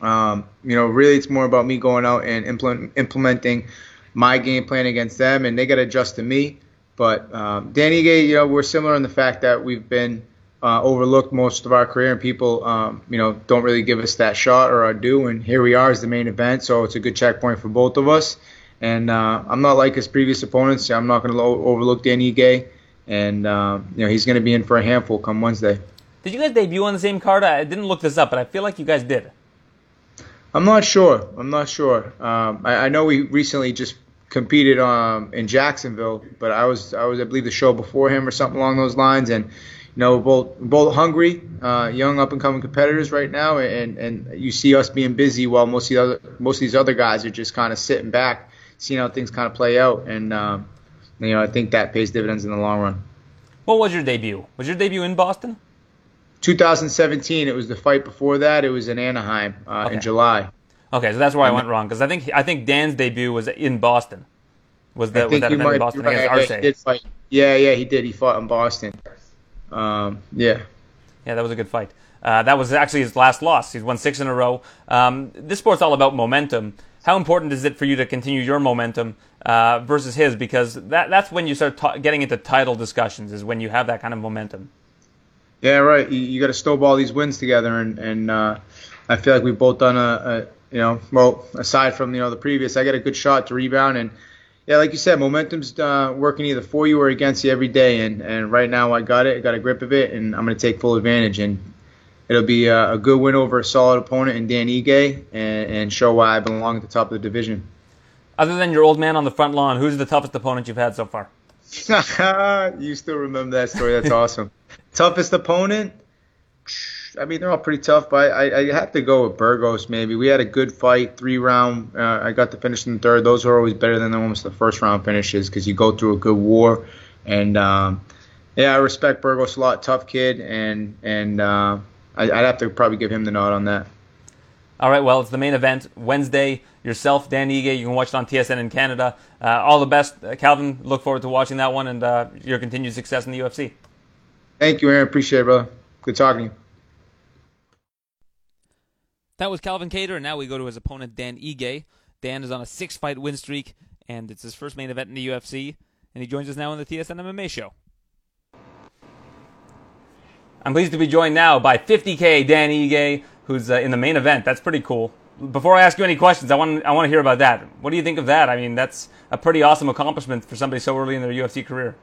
um, you know really it's more about me going out and implement, implementing my game plan against them, and they got to adjust to me. But um, Dan Ige, you know, we're similar in the fact that we've been uh, overlooked most of our career, and people, um, you know, don't really give us that shot or our due. And here we are as the main event, so it's a good checkpoint for both of us. And uh, I'm not like his previous opponents. I'm not going to overlook Dan Ige, and uh, you know he's going to be in for a handful come Wednesday.
Did you guys debut on the same card? I didn't look this up, but I feel like you guys did.
I'm not sure. I'm not sure. Um, I, I, know we recently just competed um, in Jacksonville, but I was I was I believe the show before him or something along those lines, and you know both both hungry, uh, young up and coming competitors right now, and and you see us being busy while most of the other most of these other guys are just kind of sitting back, seeing how things kind of play out, and um, you know I think that pays dividends in the long run.
What was your debut? Was your debut in Boston?
2017. It was the fight before that. It was in Anaheim uh, okay. in July.
Okay, so that's where I went wrong because I think I think Dan's debut was in Boston. Was that was that event in Boston right. against Arce?
Yeah, fight. yeah, yeah, he did. He fought in Boston. Um, yeah.
Yeah, that was a good fight. Uh, that was actually his last loss. He's won six in a row. Um, this sport's all about momentum. How important is it for you to continue your momentum uh, versus his? Because that, that's when you start ta- getting into title discussions. Is when you have that kind of momentum.
Yeah, right. You, you got to snowball these wins together, and and uh, I feel like we've both done a, a, you know well aside from you know the previous, I got a good shot to rebound, and yeah, like you said, momentum's uh, working either for you or against you every day, and and right now I got it, I got a grip of it, and I'm going to take full advantage, and it'll be a, a, good win over a solid opponent in Dan Ige, and, and show why I belong at the top of the division.
Other than your old man on the front lawn, who's the toughest opponent you've had so far?
you still remember that story? That's awesome. Toughest opponent? I mean, they're all pretty tough, but I, I have to go with Burgos. Maybe we had a good fight, three round. Uh, I got the finish in the third. Those are always better than almost the first round finishes because you go through a good war. And um, yeah, I respect Burgos a lot. Tough kid, and and uh, I, would have to probably give him the nod on that.
All right, well, it's the main event Wednesday. Yourself, Dan Ige, you can watch it on TSN in Canada. Uh, all the best, Calvin. Look forward to watching that one and uh, your continued success in the UFC.
Thank you, Aaron. Appreciate it, brother. Good talking to you.
That was Calvin Kattar, and now we go to his opponent, Dan Ige. Dan is on a six fight win streak, and it's his first main event in the UFC, and he joins us now on the TSN MMA show. I'm pleased to be joined now by 50K Dan Ige, who's uh, in the main event. That's pretty cool. Before I ask you any questions, I want I want to hear about that. What do you think of that? I mean, that's a pretty awesome accomplishment for somebody so early in their UFC career.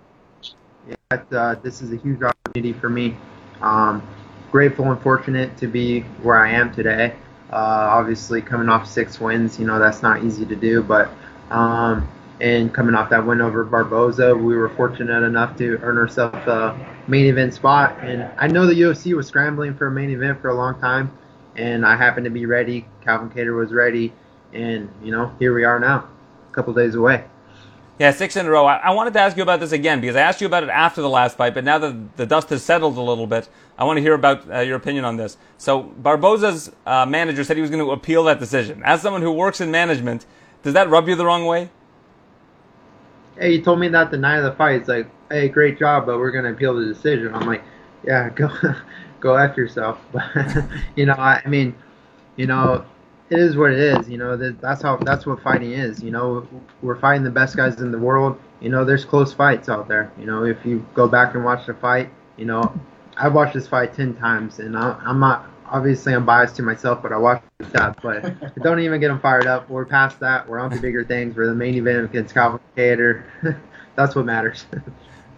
Yeah, uh, this is a huge opportunity for me. Um, grateful and fortunate to be where I am today. Uh, obviously, coming off six wins, you know that's not easy to do, but um, and coming off that win over Barboza, we were fortunate enough to earn ourselves a main event spot. And I know the UFC was scrambling for a main event for a long time, and I happened to be ready. Calvin Kattar was ready, and you know here we are now, a couple days away.
Yeah, six in a row. I, I, wanted to ask you about this again because I asked you about it after the last fight, but now that the dust has settled a little bit, I want to hear about uh, your opinion on this. So, Barboza's uh, manager said he was going to appeal that decision. As someone who works in management, does that rub you the wrong way?
Hey, he told me that the night of the fight. It's like, hey, great job, but we're going to appeal the decision. I'm like, yeah, go, go after yourself. But you know, I, I mean, you know, it is what it is. You know, that's how that's what fighting is. You know, we're fighting the best guys in the world. You know, there's close fights out there. You know, if you go back and watch the fight, you know, I've watched this fight ten times, and I'm not obviously I'm biased to myself, but I watched that. But don't even get them fired up. We're past that. We're on to bigger things. We're the main event against Calvin Kattar. that's what matters.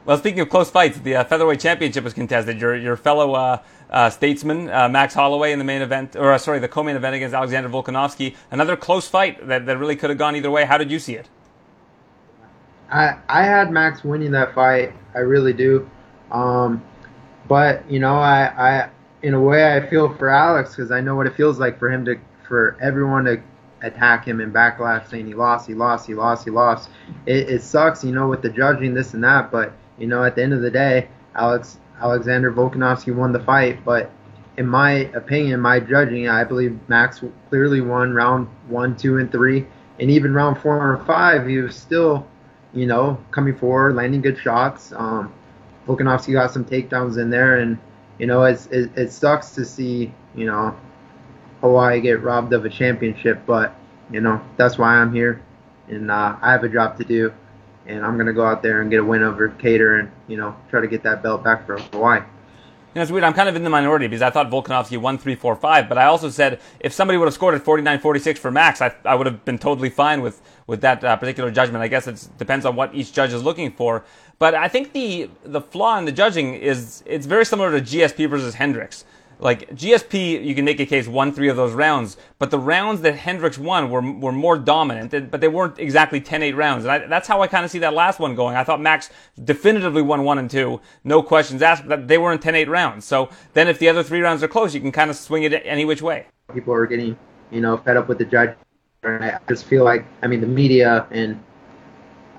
well, speaking of close fights, the uh, featherweight championship was contested. Your your fellow. Uh, uh, statesman, uh, Max Holloway in the main event, or uh, sorry, the co-main event against Alexander Volkanovski. Another close fight that, that really could have gone either way. How did you see it?
I I had Max winning that fight. I really do. Um, but you know, I, I in a way I feel for Alex because I know what it feels like for him to for everyone to attack him and backlash saying he lost, he lost, he lost, he lost. It, it sucks, you know, with the judging this and that, but you know, at the end of the day, Alex Alexander Volkanovski won the fight, but in my opinion, my judging, I believe Max clearly won round one, two, and three, and even round four and five, he was still, you know, coming forward, landing good shots. Um, Volkanovski got some takedowns in there, and you know, it's, it, it sucks to see, you know, Hawaii get robbed of a championship, but you know, that's why I'm here, and uh, I have a job to do, and I'm gonna go out there and get a win over Kattar and you know, try to get that belt back for Hawaii.
You know, it's weird. I'm kind of in the minority because I thought Volkanovski won 3 4 5, but I also said if somebody would have scored at 49 46 for Max, I, I would have been totally fine with, with that uh, particular judgment. I guess it depends on what each judge is looking for. But I think the, the flaw in the judging is it's very similar to GSP versus Hendricks. Like GSP, you can make a case won three of those rounds, but the rounds that Hendricks won were were more dominant, but they weren't exactly 10-8 rounds. And I, that's how I kind of see that last one going. I thought Max definitively won one and two, no questions asked. That they were in 10-8 rounds. So then, if the other three rounds are close, you can kind of swing it any which way.
People are getting, you know, fed up with the judge. And I just feel like, I mean, the media and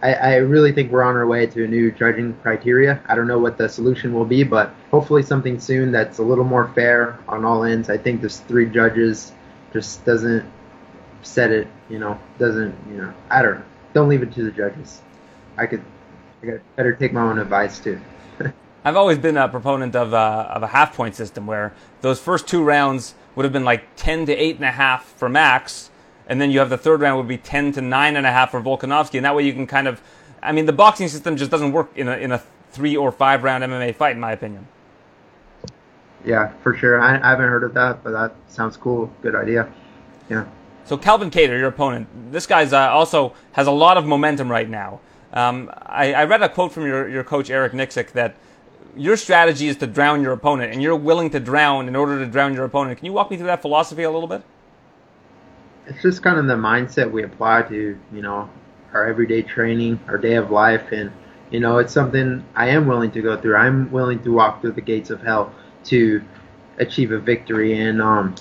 I, I, really think we're on our way to a new judging criteria. I don't know what the solution will be, but hopefully something soon that's a little more fair on all ends. I think this three judges just doesn't set it, you know, doesn't, you know, I don't know. Don't leave it to the judges. I could, I could better take my own advice too.
I've always been a proponent of, uh, of a half point system where those first two rounds would have been like 10 to 8.5 for Max and then you have the third round would be 10 to 9.5 for Volkanovski, and that way you can kind of, I mean, the boxing system just doesn't work in a, in a three or five round MMA fight, in my opinion.
Yeah, for sure. I, I haven't heard of that, but that sounds cool. Good idea. Yeah.
So Calvin Kattar, your opponent, this guy's uh, also has a lot of momentum right now. Um, I, I, read a quote from your, your coach Eric Nicksick that your strategy is to drown your opponent, and you're willing to drown in order to drown your opponent. Can you walk me through that philosophy a little bit?
It's just kind of the mindset we apply to you know our everyday training, our day of life, and you know it's something I am willing to go through. I'm willing to walk through the gates of hell to achieve a victory. And um,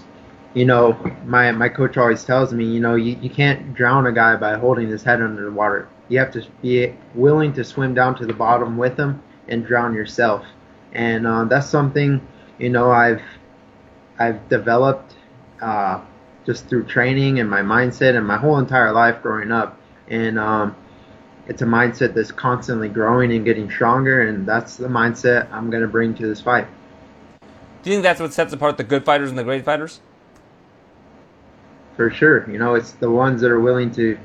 you know, my my coach always tells me, you know, you, you can't drown a guy by holding his head under the water. You have to be willing to swim down to the bottom with him and drown yourself. And uh, that's something you know I've I've developed uh, just through training and my mindset and my whole entire life growing up. And um, it's a mindset that's constantly growing and getting stronger, and that's the mindset I'm going to bring to this fight.
Do you think that's what sets apart the good fighters and the great fighters?
For sure. You know, it's the ones that are willing to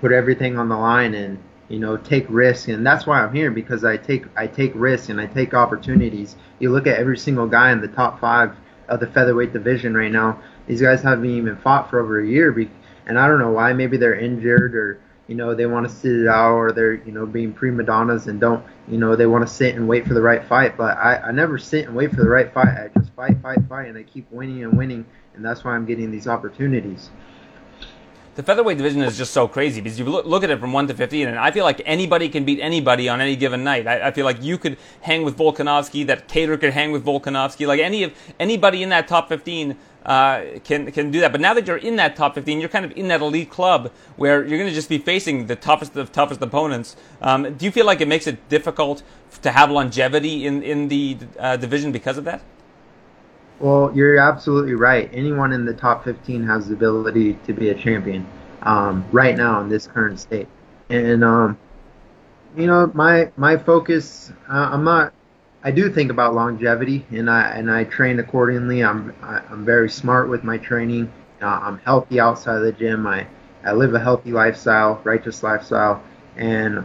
put everything on the line and you know take risks and that's why I'm here because I take I take risks and I take opportunities. You look at every single guy in the top 5 of the featherweight division right now these guys haven't even fought for over a year, be- and I don't know why. Maybe they're injured or you know they want to sit it out or they're you know being prima donnas and don't you know they want to sit and wait for the right fight. But I, I never sit and wait for the right fight. I just fight, fight, fight, and I keep winning and winning, and that's why I'm getting these opportunities
the featherweight division is just so crazy because you look, look, at it from 1 to 15, and I feel like anybody can beat anybody on any given night. I, I, feel like you could hang with Volkanovski, that Kattar could hang with Volkanovski. Like any of anybody in that top 15 uh, can can do that. But now that you're in that top 15, you're kind of in that elite club where you're going to just be facing the toughest of toughest opponents. Um, do you feel like it makes it difficult to have longevity in in the uh, division because of that?
Well, you're absolutely right. Anyone in the top 15 has the ability to be a champion um, right now in this current state. And um, you know, my my focus, uh, I'm not. I do think about longevity, and I and I train accordingly. I'm I, am i am very smart with my training. Uh, I'm healthy outside of the gym. I I live a healthy lifestyle, righteous lifestyle, and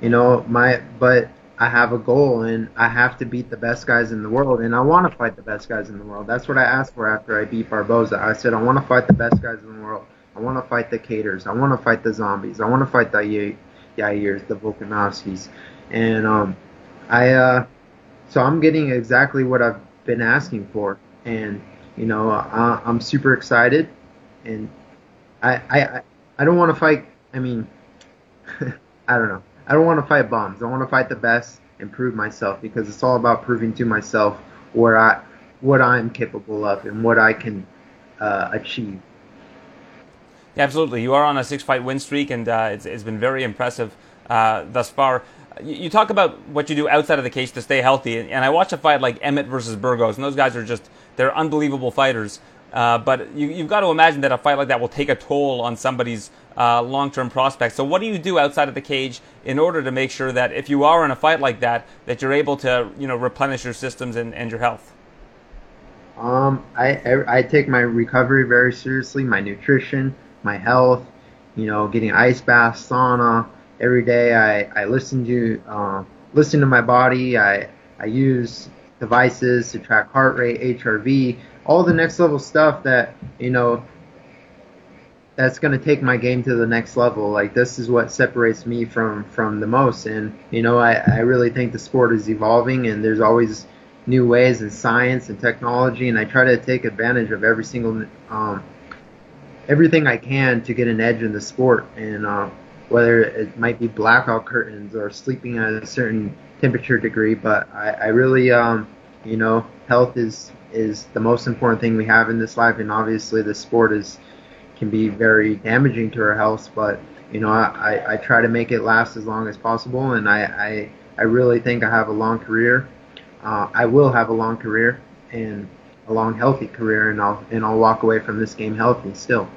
you know my but I have a goal and I have to beat the best guys in the world and I want to fight the best guys in the world. That's what I asked for after I beat Barboza. I said I want to fight the best guys in the world. I want to fight the Kattars. I want to fight the zombies. I want to fight the Yairs, the Volkanovskis. And um, I uh, so I'm getting exactly what I've been asking for and you know I, I'm super excited and I I I don't want to fight I mean I don't know. I don't want to fight bombs. I want to fight the best and prove myself because it's all about proving to myself where I what I'm capable of and what I can uh, achieve.
Yeah, absolutely. You are on a six-fight win streak, and uh, it's, it's been very impressive uh, thus far. You, talk about what you do outside of the cage to stay healthy, and I watch a fight like Emmett versus Burgos, and those guys are just they're unbelievable fighters. Uh, but you, have got to imagine that a fight like that will take a toll on somebody's uh, long-term prospects. So, what do you do outside of the cage in order to make sure that if you are in a fight like that, that you're able to, you know, replenish your systems and, and your health?
Um, I, I take my recovery very seriously, my nutrition, my health, you know, getting ice baths, sauna every day. I, I listen to uh, listen to my body. I I use devices to track heart rate, HRV, all the next level stuff that you know that's going to take my game to the next level. Like this is what separates me from from the most. And you know, I I really think the sport is evolving, and there's always new ways in science and technology, and I try to take advantage of every single um, everything I can to get an edge in the sport, and uh, whether it might be blackout curtains or sleeping at a certain temperature degree. But I, I really, um, you know, health is is the most important thing we have in this life, and obviously the sport is can be very damaging to our health. But you know, I, I try to make it last as long as possible, and I, I, I really think I have a long career. Uh, I will have a long career and a long, healthy career, and I'll and I'll walk away from this game healthy still.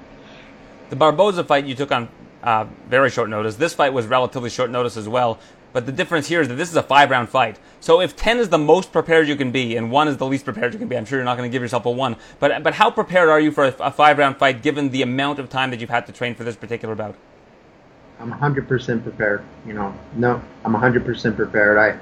The Barboza fight you took on uh, very short notice. This fight was relatively short notice as well. But the difference here is that this is a five round fight. So if 10 is the most prepared you can be and 1 is the least prepared you can be, I'm sure you're not going to give yourself a 1. But, but how prepared are you for a, a five round fight given the amount of time that you've had to train for this particular bout?
I'm 100% prepared. You know, no, I'm 100% prepared. I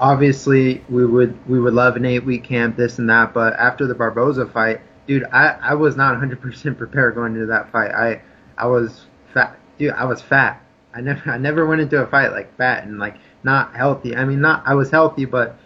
obviously we would we would love an eight week camp, this and that. But after the Barboza fight, dude, I, I was not 100% prepared going into that fight. I I was fat, dude. I was fat. I never I never went into a fight like fat and like not healthy. I mean, not I was healthy, but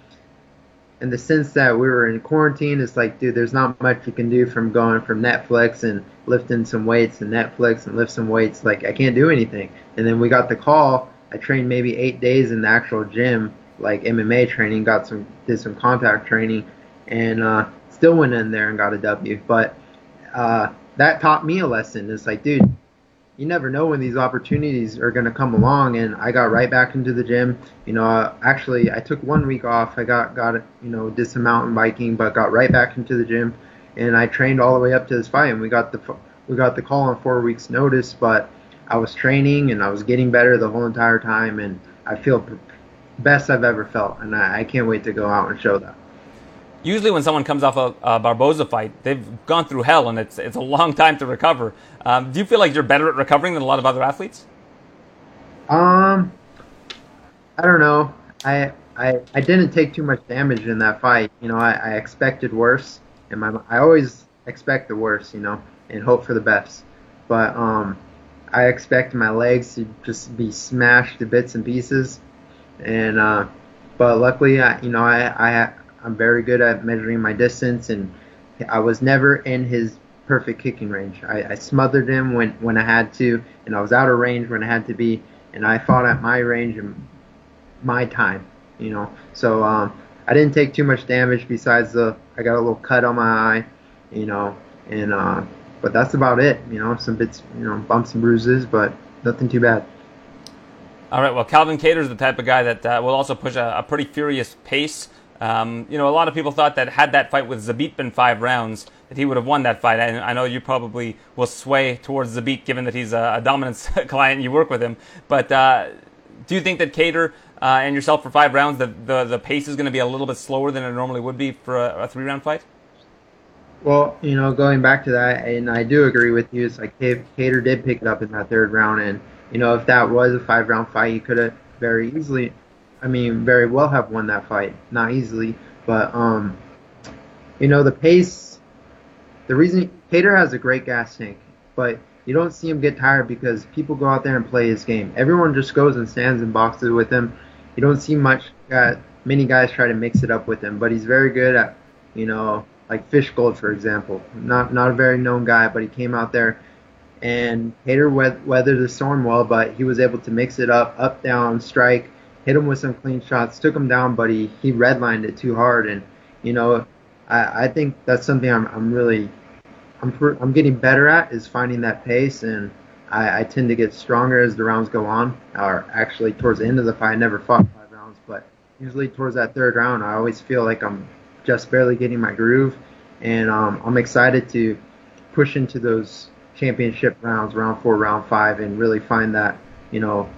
in the sense that we were in quarantine, it's like, dude, there's not much you can do from going from Netflix and lifting some weights and Netflix and lift some weights. Like I can't do anything. And then we got the call. I trained maybe eight days in the actual gym, like MMA training. Got some did some contact training, and uh, still went in there and got a W. But uh, that taught me a lesson. It's like, dude, you never know when these opportunities are going to come along. And I got right back into the gym. You know, actually, I took one week off. I got got you know did some mountain biking, but got right back into the gym, and I trained all the way up to this fight. And we got the we got the call on four weeks notice, but I was training and I was getting better the whole entire time, and I feel best I've ever felt, and I, I can't wait to go out and show that
usually when someone comes off a, a, Barboza fight, they've gone through hell and it's it's a long time to recover. Um, do you feel like you're better at recovering than a lot of other athletes?
Um, I don't know. I I, I didn't take too much damage in that fight. You know, I, I expected worse, and my I always expect the worst. You know, and hope for the best. But um, I expect my legs to just be smashed to bits and pieces, and uh, but luckily, I you know I I I'm very good at measuring my distance, and I was never in his perfect kicking range. I, I smothered him when when I had to, and I was out of range when I had to be, and I fought at my range and my time, you know. So um, I didn't take too much damage besides the I got a little cut on my eye, you know, and uh, but that's about it, you know. Some bits, you know, bumps and bruises, but nothing too bad.
All right. Well, Calvin Kattar is the type of guy that uh, will also push a, a pretty furious pace. Um, you know, a lot of people thought that had that fight with Zabit been five rounds, that he would have won that fight. And I know you probably will sway towards Zabit given that he's a, a dominance client and you work with him. But uh, do you think that Kattar uh, and yourself for five rounds, the, the, the pace is going to be a little bit slower than it normally would be for a, a three round fight?
Well, you know, going back to that, and I do agree with you. It's like Kattar did pick it up in that third round, and you know, if that was a five round fight, he could have very easily I mean, very well have won that fight. Not easily, but um, you know the pace. The reason Kattar has a great gas tank, but you don't see him get tired because people go out there and play his game. Everyone just goes and stands and boxes with him. You don't see much. Uh, many guys try to mix it up with him, but he's very good at, you know, like Fishgold for example. Not not a very known guy, but he came out there and Kattar weathered the storm well, but he was able to mix it up, up down, strike hit him with some clean shots, took him down, but he, he redlined it too hard. And, you know, I, I think that's something I'm, I'm really I'm I'm getting better at is finding that pace, and I, I tend to get stronger as the rounds go on. Or actually, towards the end of the fight, I never fought five rounds, but usually towards that third round, I always feel like I'm just barely getting my groove, and um, I'm excited to push into those championship rounds, round four, round five, and really find that you know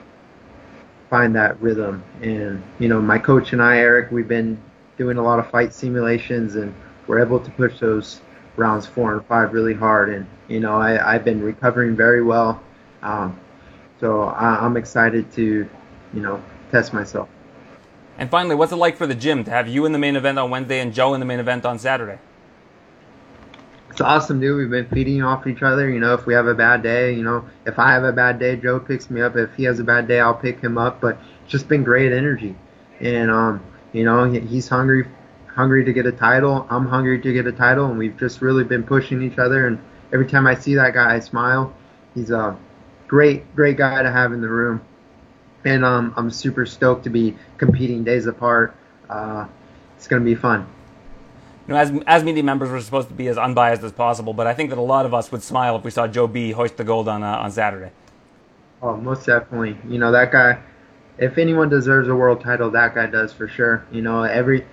find that rhythm. And you know, my coach and I, Eric, we've been doing a lot of fight simulations, and we're able to push those rounds four and five really hard. And you know, I, I've been recovering very well. Um, so I, I'm excited to, you know, test myself.
And finally, what's it like for the gym to have you in the main event on Wednesday and Joe in the main event on Saturday?
It's awesome, dude. We've been feeding off each other. You know, if we have a bad day, you know, if I have a bad day, Joe picks me up. If he has a bad day, I'll pick him up. But it's just been great energy. And um, you know, he's hungry hungry to get a title. I'm hungry to get a title, and we've just really been pushing each other. And every time I see that guy, I smile. He's a great, great guy to have in the room, and um, I'm super stoked to be competing days apart. Uh, it's gonna be fun.
You know, as as media members, we're supposed to be as unbiased as possible, but I think that a lot of us would smile if we saw Joe B hoist the gold on uh, on Saturday.
Oh, most definitely. You know that guy. If anyone deserves a world title, that guy does for sure. You know every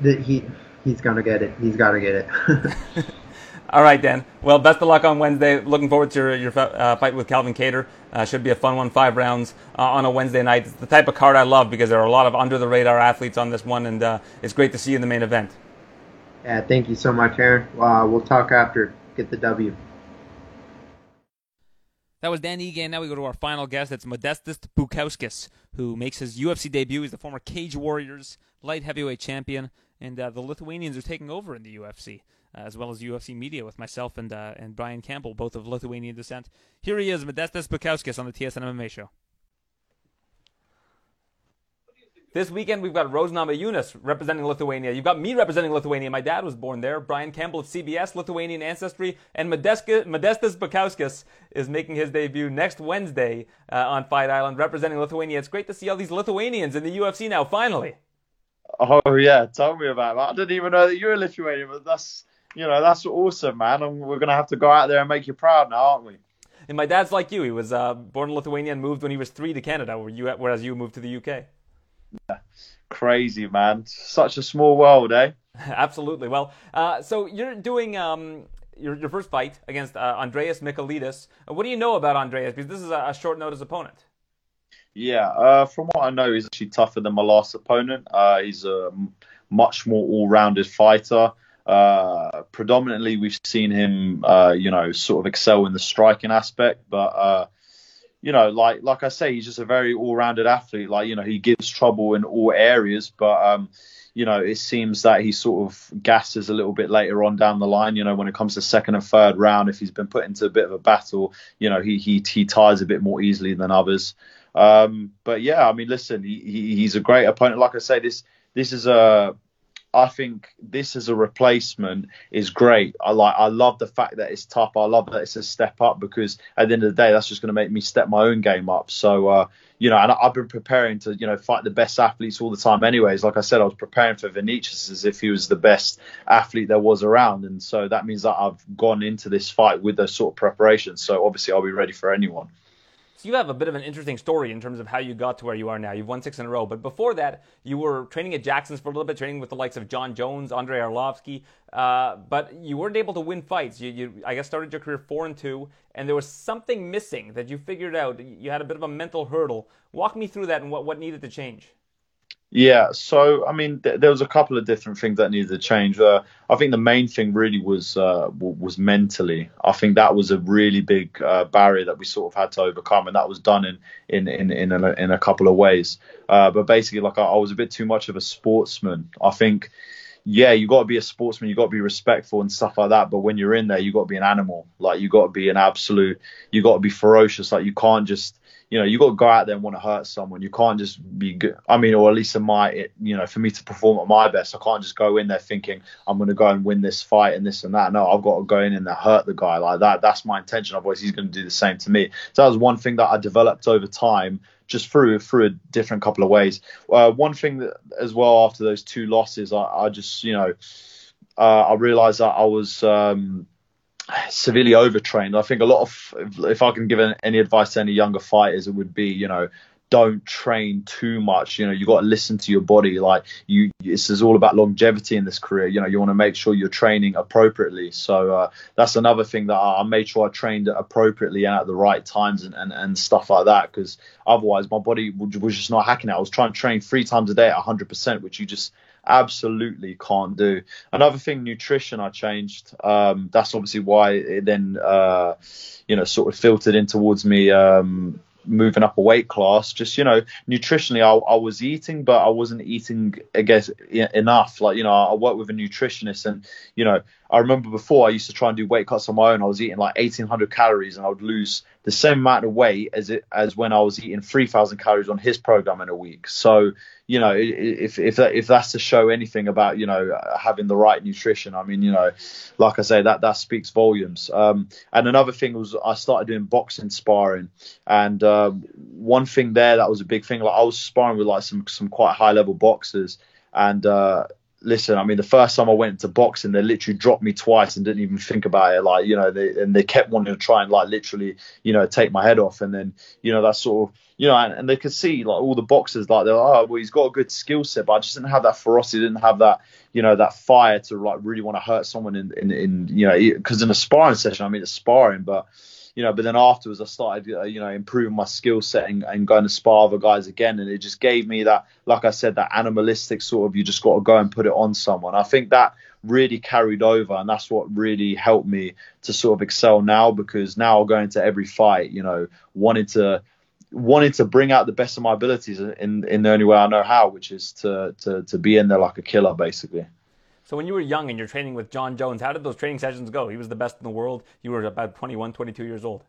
that he he's gonna get it. He's got to get it.
All right, Dan. Well, best of luck on Wednesday. Looking forward to your, your uh, fight with Calvin Kattar. Uh, should be a fun one, five rounds uh, on a Wednesday night. It's the type of card I love because there are a lot of under the radar athletes on this one, and uh, it's great to see you in the main event.
Yeah, thank you so much, Aaron. Uh, we'll talk after. Get the W.
That was Dan Ige. Now we go to our final guest. It's Modestas Bukauskas, who makes his UFC debut. He's the former Cage Warriors light heavyweight champion and uh, the Lithuanians are taking over in the UFC, uh, as well as UFC media with myself and uh, and Brian Campbell, both of Lithuanian descent. Here he is, Modestas Bukauskas on the TSN MMA show.
This weekend, we've got Rose Namajunas representing Lithuania. You've got me representing Lithuania. My dad was born there. Brian Campbell of CBS, Lithuanian ancestry. And Modeska, Modestas Bukauskas is making his debut next Wednesday uh, on Fight Island representing Lithuania. It's great to see all these Lithuanians in the UFC now, finally.
Oh yeah, tell me about that. I didn't even know that you were Lithuanian, but that's you know that's awesome, man. And we're gonna have to go out there and make you proud now, aren't we?
And my dad's like you. He was uh, born in Lithuania and moved when he was three to Canada, where you, whereas you moved to the UK.
Yeah. Crazy, man. Such a small world, eh?
Absolutely. Well, uh, so you're doing um, your, your first fight against uh, Andreas Michailidis. What do you know about Andreas? Because this is a, a short notice opponent.
Yeah, uh, from what I know, he's actually tougher than my last opponent. Uh, he's a much more all-rounded fighter. Uh, predominantly, we've seen him, uh, you know, sort of excel in the striking aspect, but uh, you know, like like I say, he's just a very all-rounded athlete. Like you know, he gives trouble in all areas, but um, you know, it seems that he sort of gasses a little bit later on down the line. You know, when it comes to second and third round, if he's been put into a bit of a battle, you know, he he he tires a bit more easily than others. Um, but yeah, I mean, listen, he, he, he's a great opponent. Like I say, this this is a I think this as a replacement is great. I like I love the fact that it's tough. I love that it's a step up because at the end of the day, that's just going to make me step my own game up. So uh, you know, and I've been preparing to you know fight the best athletes all the time. Anyways, like I said, I was preparing for Vinicius as if he was the best athlete there was around, and so that means that I've gone into this fight with those sort of preparations. So obviously, I'll be ready for anyone.
So you have a bit of an interesting story in terms of how you got to where you are now. You've won six in a row, but before that, you were training at Jackson's for a little bit, training with the likes of Jon Jones, Andrei Arlovsky, uh, but you weren't able to win fights. You, you, I guess, started your career four and two, and there was something missing that you figured out. You had a bit of a mental hurdle. Walk me through that and what, what needed to change.
Yeah, so I mean, th- there was a couple of different things that needed to change. Uh, I think the main thing really was uh, w- was mentally. I think that was a really big uh, barrier that we sort of had to overcome, and that was done in in in in a, in a couple of ways. Uh, but basically, like I, I was a bit too much of a sportsman. I think yeah, you got to be a sportsman, you got to be respectful and stuff like that. But when you're in there, you got to be an animal. Like you got to be an absolute, you got to be ferocious. Like you can't just you know, you got to go out there and want to hurt someone. You can't just be good. I mean, or at least in my, it, you know, for me to perform at my best, I can't just go in there thinking I'm going to go and win this fight and this and that. No, I've got to go in and hurt the guy like that. That's my intention. Otherwise, he's going to do the same to me. So that was one thing that I developed over time, just through through a different couple of ways. Uh, one thing that, as well after those two losses, I, I just, you know, uh, I realized that I was. Um, severely overtrained. I think a lot of, if I can give any advice to any younger fighters, it would be, you know, don't train too much. You know, you got to listen to your body. Like you, this is all about longevity in this career. You know, you want to make sure you're training appropriately. So uh, that's another thing that I, I, made sure I trained appropriately and at the right times and, and, and stuff like that. Because otherwise, my body was just not hacking it. I was trying to train three times a day at 100%, which you just absolutely can't do. Another thing, nutrition, I changed. Um, that's obviously why it then, uh, you know, sort of filtered in towards me. Um, moving up a weight class. Just you know, nutritionally, I, I was eating, but I wasn't eating, I guess, enough. Like you know, I work with a nutritionist, and you know, I remember before I used to try and do weight cuts on my own. I was eating like 1,800 calories, and I would lose the same amount of weight as it as when I was eating 3,000 calories on his program in a week. So you know, if if that, if that's to show anything about you know having the right nutrition, I mean, you know, like I say, that that speaks volumes. Um, and another thing was I started doing boxing sparring, and um, one thing there that was a big thing. Like I was sparring with like some some quite high level boxers, and uh, listen, I mean, the first time I went to boxing, they literally dropped me twice and didn't even think about it. Like, you know, they and they kept wanting to try and like literally, you know, take my head off. And then, you know, that sort of you know, and, and, they could see like all the boxers like they're like, oh well he's got a good skill set, but I just didn't have that ferocity, didn't have that you know that fire to like really want to hurt someone in in, in you know because in a sparring session I mean it's sparring, but you know, but then afterwards I started, uh, you know, improving my skill set and, and, going to spar other guys again, and it just gave me that, like I said, that animalistic sort of you just got to go and put it on someone. I think that really carried over, and that's what really helped me to sort of excel now because now I'll go into every fight, you know, wanting to wanting to bring out the best of my abilities in in the only way I know how, which is to to to be in there like a killer, basically.
So when you were young and you're training with Jon Jones, how did those training sessions go? He was the best in the world. You were about 21, 22 years old.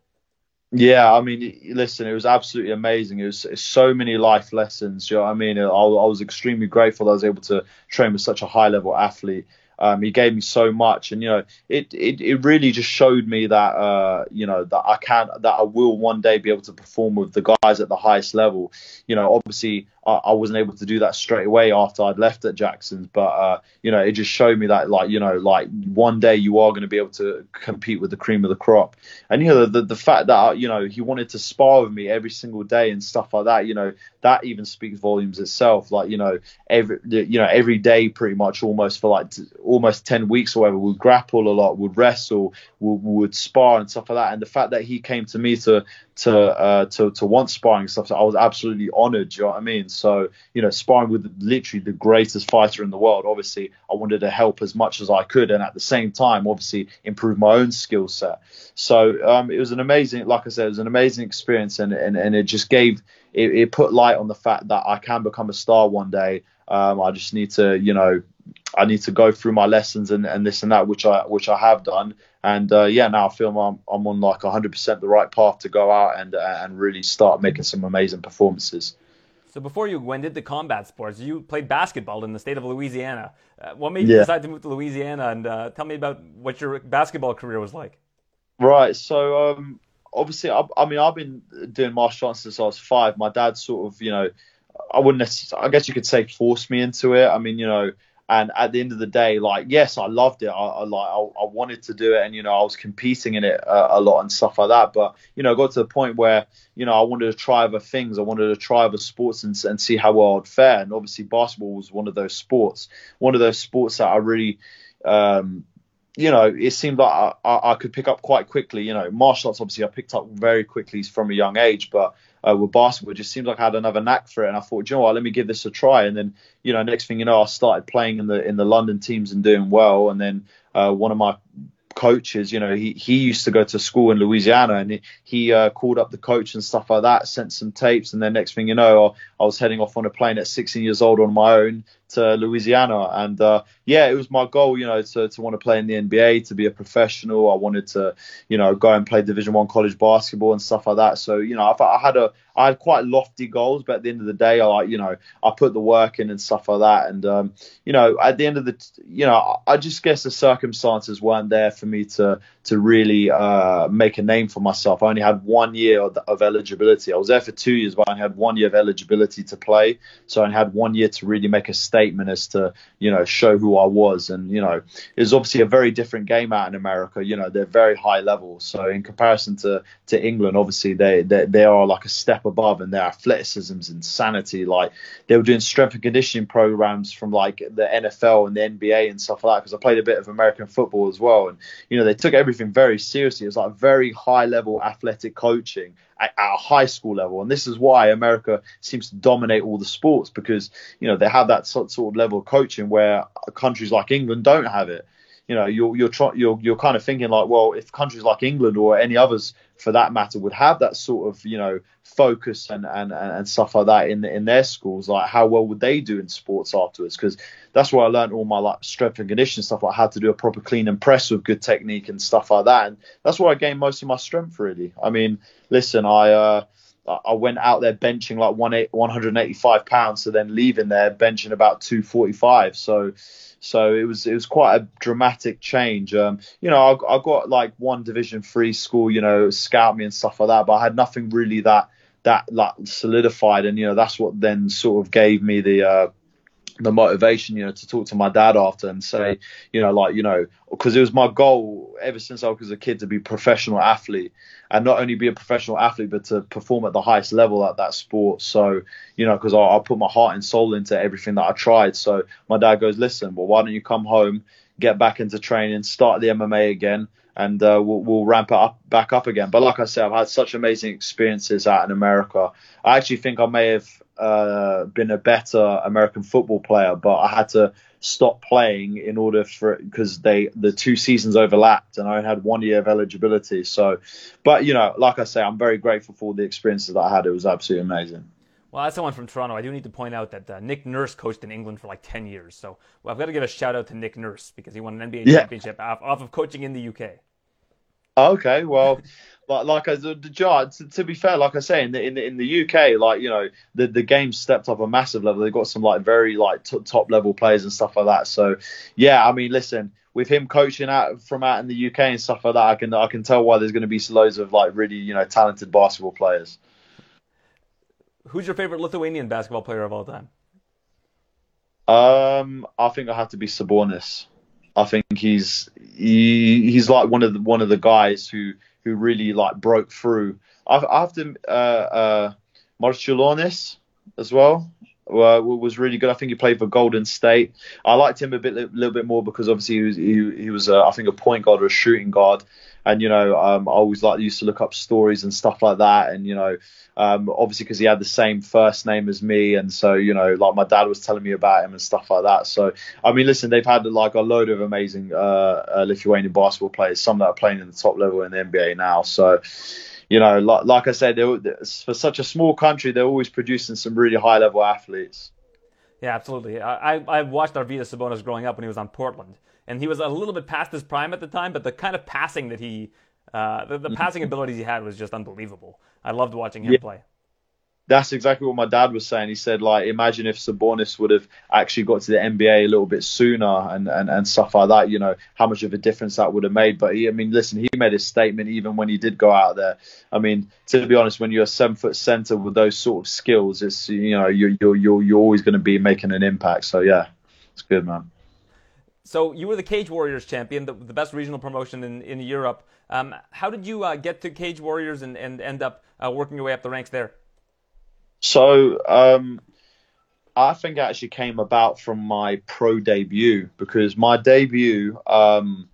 Yeah, I mean, listen, it was absolutely amazing. It was, it was so many life lessons. You know I mean? I, I was extremely grateful I was able to train with such a high level athlete. Um, he gave me so much, and you know, it, it it really just showed me that uh, you know that I can that I will one day be able to perform with the guys at the highest level. You know, obviously I, I wasn't able to do that straight away after I'd left at Jackson's, but uh, you know, it just showed me that like you know, like one day you are going to be able to compete with the cream of the crop. And you know, the the fact that you know he wanted to spar with me every single day and stuff like that, you know, that even speaks volumes itself. Like you know, every you know every day pretty much almost for like almost 10 weeks or whatever, would grapple a lot, would wrestle, would, would spar and stuff like that. And the fact that he came to me to to uh, to to want sparring stuff, so I was absolutely honoured. You know what I mean? So you know, sparring with literally the greatest fighter in the world. Obviously, I wanted to help as much as I could, and at the same time, obviously, improve my own skill set. So um, it was an amazing, like I said, it was an amazing experience, and and, and it just gave it, it put light on the fact that I can become a star one day. Um, I just need to, you know, I need to go through my lessons and, and this and that, which I which I have done. And uh, yeah, now I feel I'm, I'm on like 100% the right path to go out and uh, and really start making some amazing performances.
So before you went into combat sports, you played basketball in the state of Louisiana. Uh, what made you yeah. decide to move to Louisiana? And uh, tell me about what your basketball career was like.
Right. So um, obviously, I, I mean, I've been doing martial arts since I was five. My dad sort of, you know, I wouldn't necessarily, I guess you could say forced me into it. I mean, you know, and at the end of the day, like yes, I loved it. I, I like I, I, wanted to do it, and you know I was competing in it uh, a lot and stuff like that. But you know, I got to the point where you know I wanted to try other things. I wanted to try other sports and, and see how well I'd fare. And obviously, basketball was one of those sports. One of those sports that I really um, you know, it seemed like I, I, could pick up quite quickly. You know, martial arts obviously I picked up very quickly from a young age, but uh, with basketball, it just seemed like I had another knack for it. And I thought, you know what, let me give this a try. And then, you know, next thing you know, I started playing in the in the London teams and doing well. And then uh, one of my coaches. You know, he, he used to go to school in Louisiana and he, he uh, called up the coach and stuff like that, sent some tapes. And then next thing you know, I, I was heading off on a plane at 16 years old on my own to Louisiana. And uh, yeah, it was my goal, you know, to, to want to play in the NBA, to be a professional. I wanted to, you know, go and play Division One college basketball and stuff like that. So, you know, I, I had a, I had quite lofty goals, but at the end of the day, I, you know, I put the work in and stuff like that. And, um, you know, at the end of the, you know, I just guess the circumstances weren't there for me to, to really uh, make a name for myself. I only had one year of, of, eligibility. I was there for two years, but I had one year of eligibility to play. So I had one year to really make a step statement as to you know show who I was, and you know it was obviously a very different game out in America. You know they're very high level, so in comparison to to England, obviously they they, they are like a step above, and their athleticism's insanity. Like they were doing strength and conditioning programs from like the NFL and the NBA and stuff like that. Because I played a bit of American football as well, and you know they took everything very seriously. It was like very high level athletic coaching at, at a high school level, and this is why America seems to dominate all the sports because you know they have that sort, sort of level of coaching where countries like England don't have it. You know, you're you're try, you're you're kind of thinking like, well, if countries like England or any others for that matter would have that sort of you know focus and and and stuff like that in in their schools, like how well would they do in sports afterwards? Because that's where I learned all my like strength and conditioning stuff, like how to do a proper clean and press with good technique and stuff like that. And that's where I gained most of my strength really. I mean, listen, I. uh I went out there benching like 185 pounds, so then leaving there benching about 245. So, so it was it was quite a dramatic change. Um, you know, I, I got like one Division Three school, you know, scout me and stuff like that, but I had nothing really that that like solidified, and you know, that's what then sort of gave me the uh, the motivation, you know, to talk to my dad after and say, you know, like, you know, because it was my goal ever since I was a kid to be a professional athlete and not only be a professional athlete, but to perform at the highest level at that sport. So, you know, because I, I put my heart and soul into everything that I tried. So my dad goes, listen, well, why don't you come home, get back into training, start the MMA again, and uh, we'll, we'll, ramp it up back up again. But like I said, I've had such amazing experiences out in America. I actually think I may have uh, been a better American football player, but I had to stop playing in order for because they the two seasons overlapped and I had one year of eligibility. So, but you know, like I say, I'm very grateful for the experiences that I had. It was absolutely amazing.
Well, as someone from Toronto, I do need to point out that uh, Nick Nurse coached in England for like 10 years. So well, I've got to give a shout out to Nick Nurse because he won an NBA yeah. championship off, off of coaching in the UK.
Okay, well, like like as the jar. To, to, be fair, like I say, in the, in the in the UK, like you know, the the game stepped up a massive level. They've got some like very like t- top level players and stuff like that. So yeah, I mean, listen, with him coaching out from out in the UK and stuff like that, I can I can tell why there's going to be loads of like really you know talented basketball players.
Who's your favorite Lithuanian basketball player of all time?
Um, I think I have to be Sabonis. I think he's he, he's like one of the one of the guys who who really like broke through. To uh, uh, Marciulionis as well. Uh, was really good. I think he played for Golden State. I liked him a bit, a little bit more because obviously he was, he, he was, I think, a point guard or a shooting guard. And you know, um, I always like used to look up stories and stuff like that. And you know, um, obviously because he had the same first name as me, and so you know, like my dad was telling me about him and stuff like that. So I mean, listen, they've had like a load of amazing uh, uh, Lithuanian basketball players, some that are playing in the top level in the NBA now. So you know, like, like I said, for such a small country, they're always producing some really high level athletes.
Yeah, absolutely. I, I watched Arvydas Sabonis growing up when he was on Portland, and he was a little bit past his prime at the time, but the kind of passing that he, uh, the, the passing abilities he had was just unbelievable. I loved watching him yeah. play
that's exactly what my dad was saying. He said, like, imagine if Sabonis would have actually got to the NBA a little bit sooner and, and, and stuff like that, you know, how much of a difference that would have made. But he, I mean, listen, he made his statement even when he did go out there. I mean, to be honest, when you're a seven foot center with those sort of skills, it's, you know, you're, you're, you're, you're always going to be making an impact. So, yeah, it's good, man.
So you were the Cage Warriors champion, the, the best regional promotion in, in Europe. Um, how did you uh, get to Cage Warriors and, and end up uh, working your way up the ranks there?
So um, I think it actually came about from my pro debut because my debut. Um,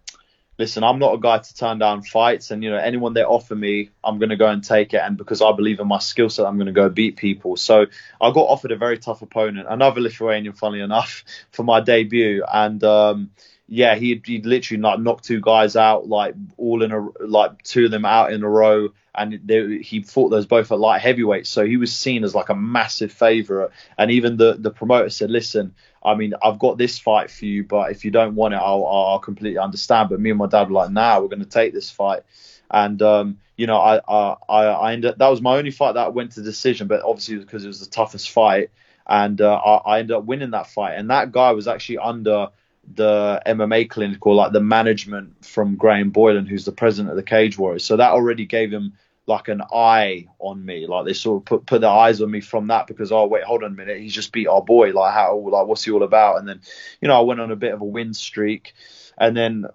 listen, I'm not a guy to turn down fights, and you know anyone they offer me, I'm going to go and take it. And because I believe in my skill set, I'm going to go beat people. So I got offered a very tough opponent, another Lithuanian, funnily enough, for my debut, and. Um, yeah, he'd, he'd literally like knocked two guys out, like all in a like two of them out in a row, and they, he fought those both at light heavyweight, so he was seen as like a massive favourite. And even the the promoter said, "Listen, I mean, I've got this fight for you, but if you don't want it, I'll, I'll completely understand." But me and my dad were like, "Nah, we're going to take this fight." And um, you know, I I I ended that was my only fight that went to decision, but obviously because it was the toughest fight, and uh, I, I ended up winning that fight. And that guy was actually under the MMA clinic or like the management from Graham Boylan, who's the president of the Cage Warriors. So that already gave him like an eye on me. Like they sort of put put their eyes on me from that because oh wait, hold on a minute, he's just beat our boy. Like how like what's he all about? And then you know I went on a bit of a win streak, and then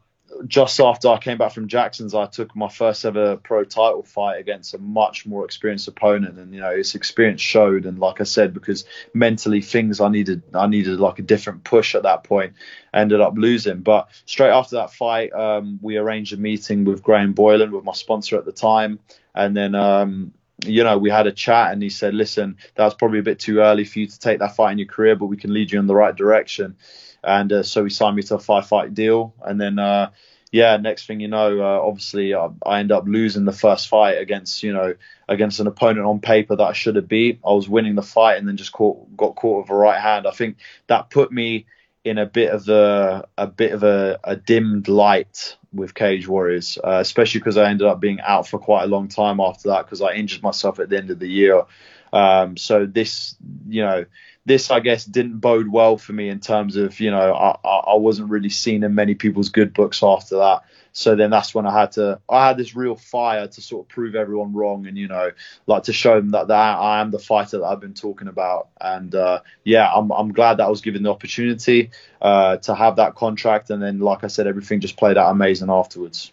just after I came back from Jackson's, I took my first ever pro title fight against a much more experienced opponent, and you know his experience showed. And like I said, because mentally things I needed, I needed like a different push at that point. Ended up losing, but straight after that fight, um, we arranged a meeting with Graham Boylan, with my sponsor at the time, and then. Um, you know, we had a chat and he said, listen, that was probably a bit too early for you to take that fight in your career, but we can lead you in the right direction and uh, so he signed me to a five fight deal, and then uh, yeah, next thing you know, uh, obviously I, I end up losing the first fight against you know against an opponent on paper that I should have beat. I was winning the fight and then just caught got caught with a right hand. I think that put me in a bit of a a bit of a, a dimmed light with Cage Warriors, uh, especially because I ended up being out for quite a long time after that because I injured myself at the end of the year. Um, so this, you know, this I guess didn't bode well for me in terms of you know I, I wasn't really seen in many people's good books after that. So then that's when I had to I had this real fire to sort of prove everyone wrong and you know like to show them that, that I am the fighter that I've been talking about. And uh, yeah, I'm I'm glad that I was given the opportunity uh, to have that contract. And then like I said, everything just played out amazing afterwards.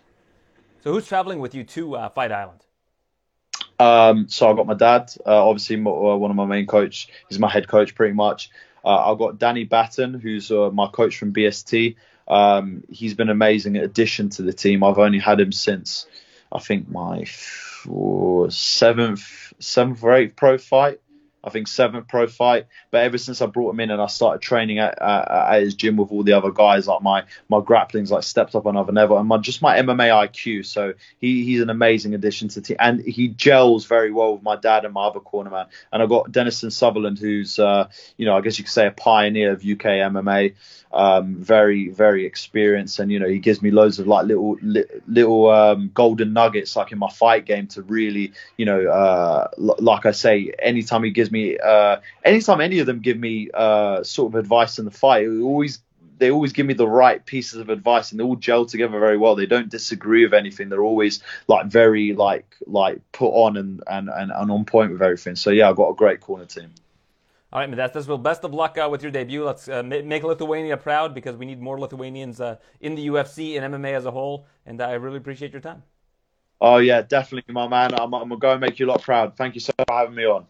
So who's traveling with you to uh, Fight Island?
Um, so I got my dad, uh, obviously my, uh, one of my main coach. He's my head coach pretty much. Uh, I've got Danny Batten, who's uh, my coach from BST. Um, he's been an amazing addition to the team. I've only had him since I think my seventh, seventh or eighth pro fight. I think seventh pro fight. But ever since I brought him in and I started training at, uh, at his gym with all the other guys, like my my grappling's like stepped up another level, and my, just my MMA IQ. So he, he's an amazing addition to the team, and he gels very well with my dad and my other corner man. And I've got Denison Sutherland, who's uh, you know I guess you could say a pioneer of UK MMA um, very very experienced, and you know he gives me loads of like little li- little um, golden nuggets like in my fight game to really you know uh, l- like I say anytime he gives me uh, anytime any of them give me uh, sort of advice in the fight, always they always give me the right pieces of advice and they all gel together very well. They don't disagree with anything. They're always like very like like put on and and, and, and on point with everything. So yeah, I've got a great corner team.
All right, Modestas. Well, best of luck uh, with your debut. Let's uh, make Lithuania proud because we need more Lithuanians uh, in the UFC and MMA as a whole. And I really appreciate your time.
Oh yeah, definitely, my man. I'm, I'm gonna go and make you a lot proud. Thank you so much for having me on.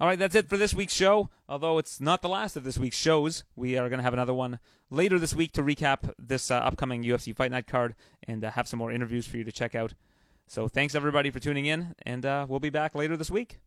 All right, that's it for this week's show. Although it's not the last of this week's shows, we are going to have another one later this week to recap this uh, upcoming UFC Fight Night card and uh, have some more interviews for you to check out. So thanks everybody for tuning in, and uh, we'll be back later this week.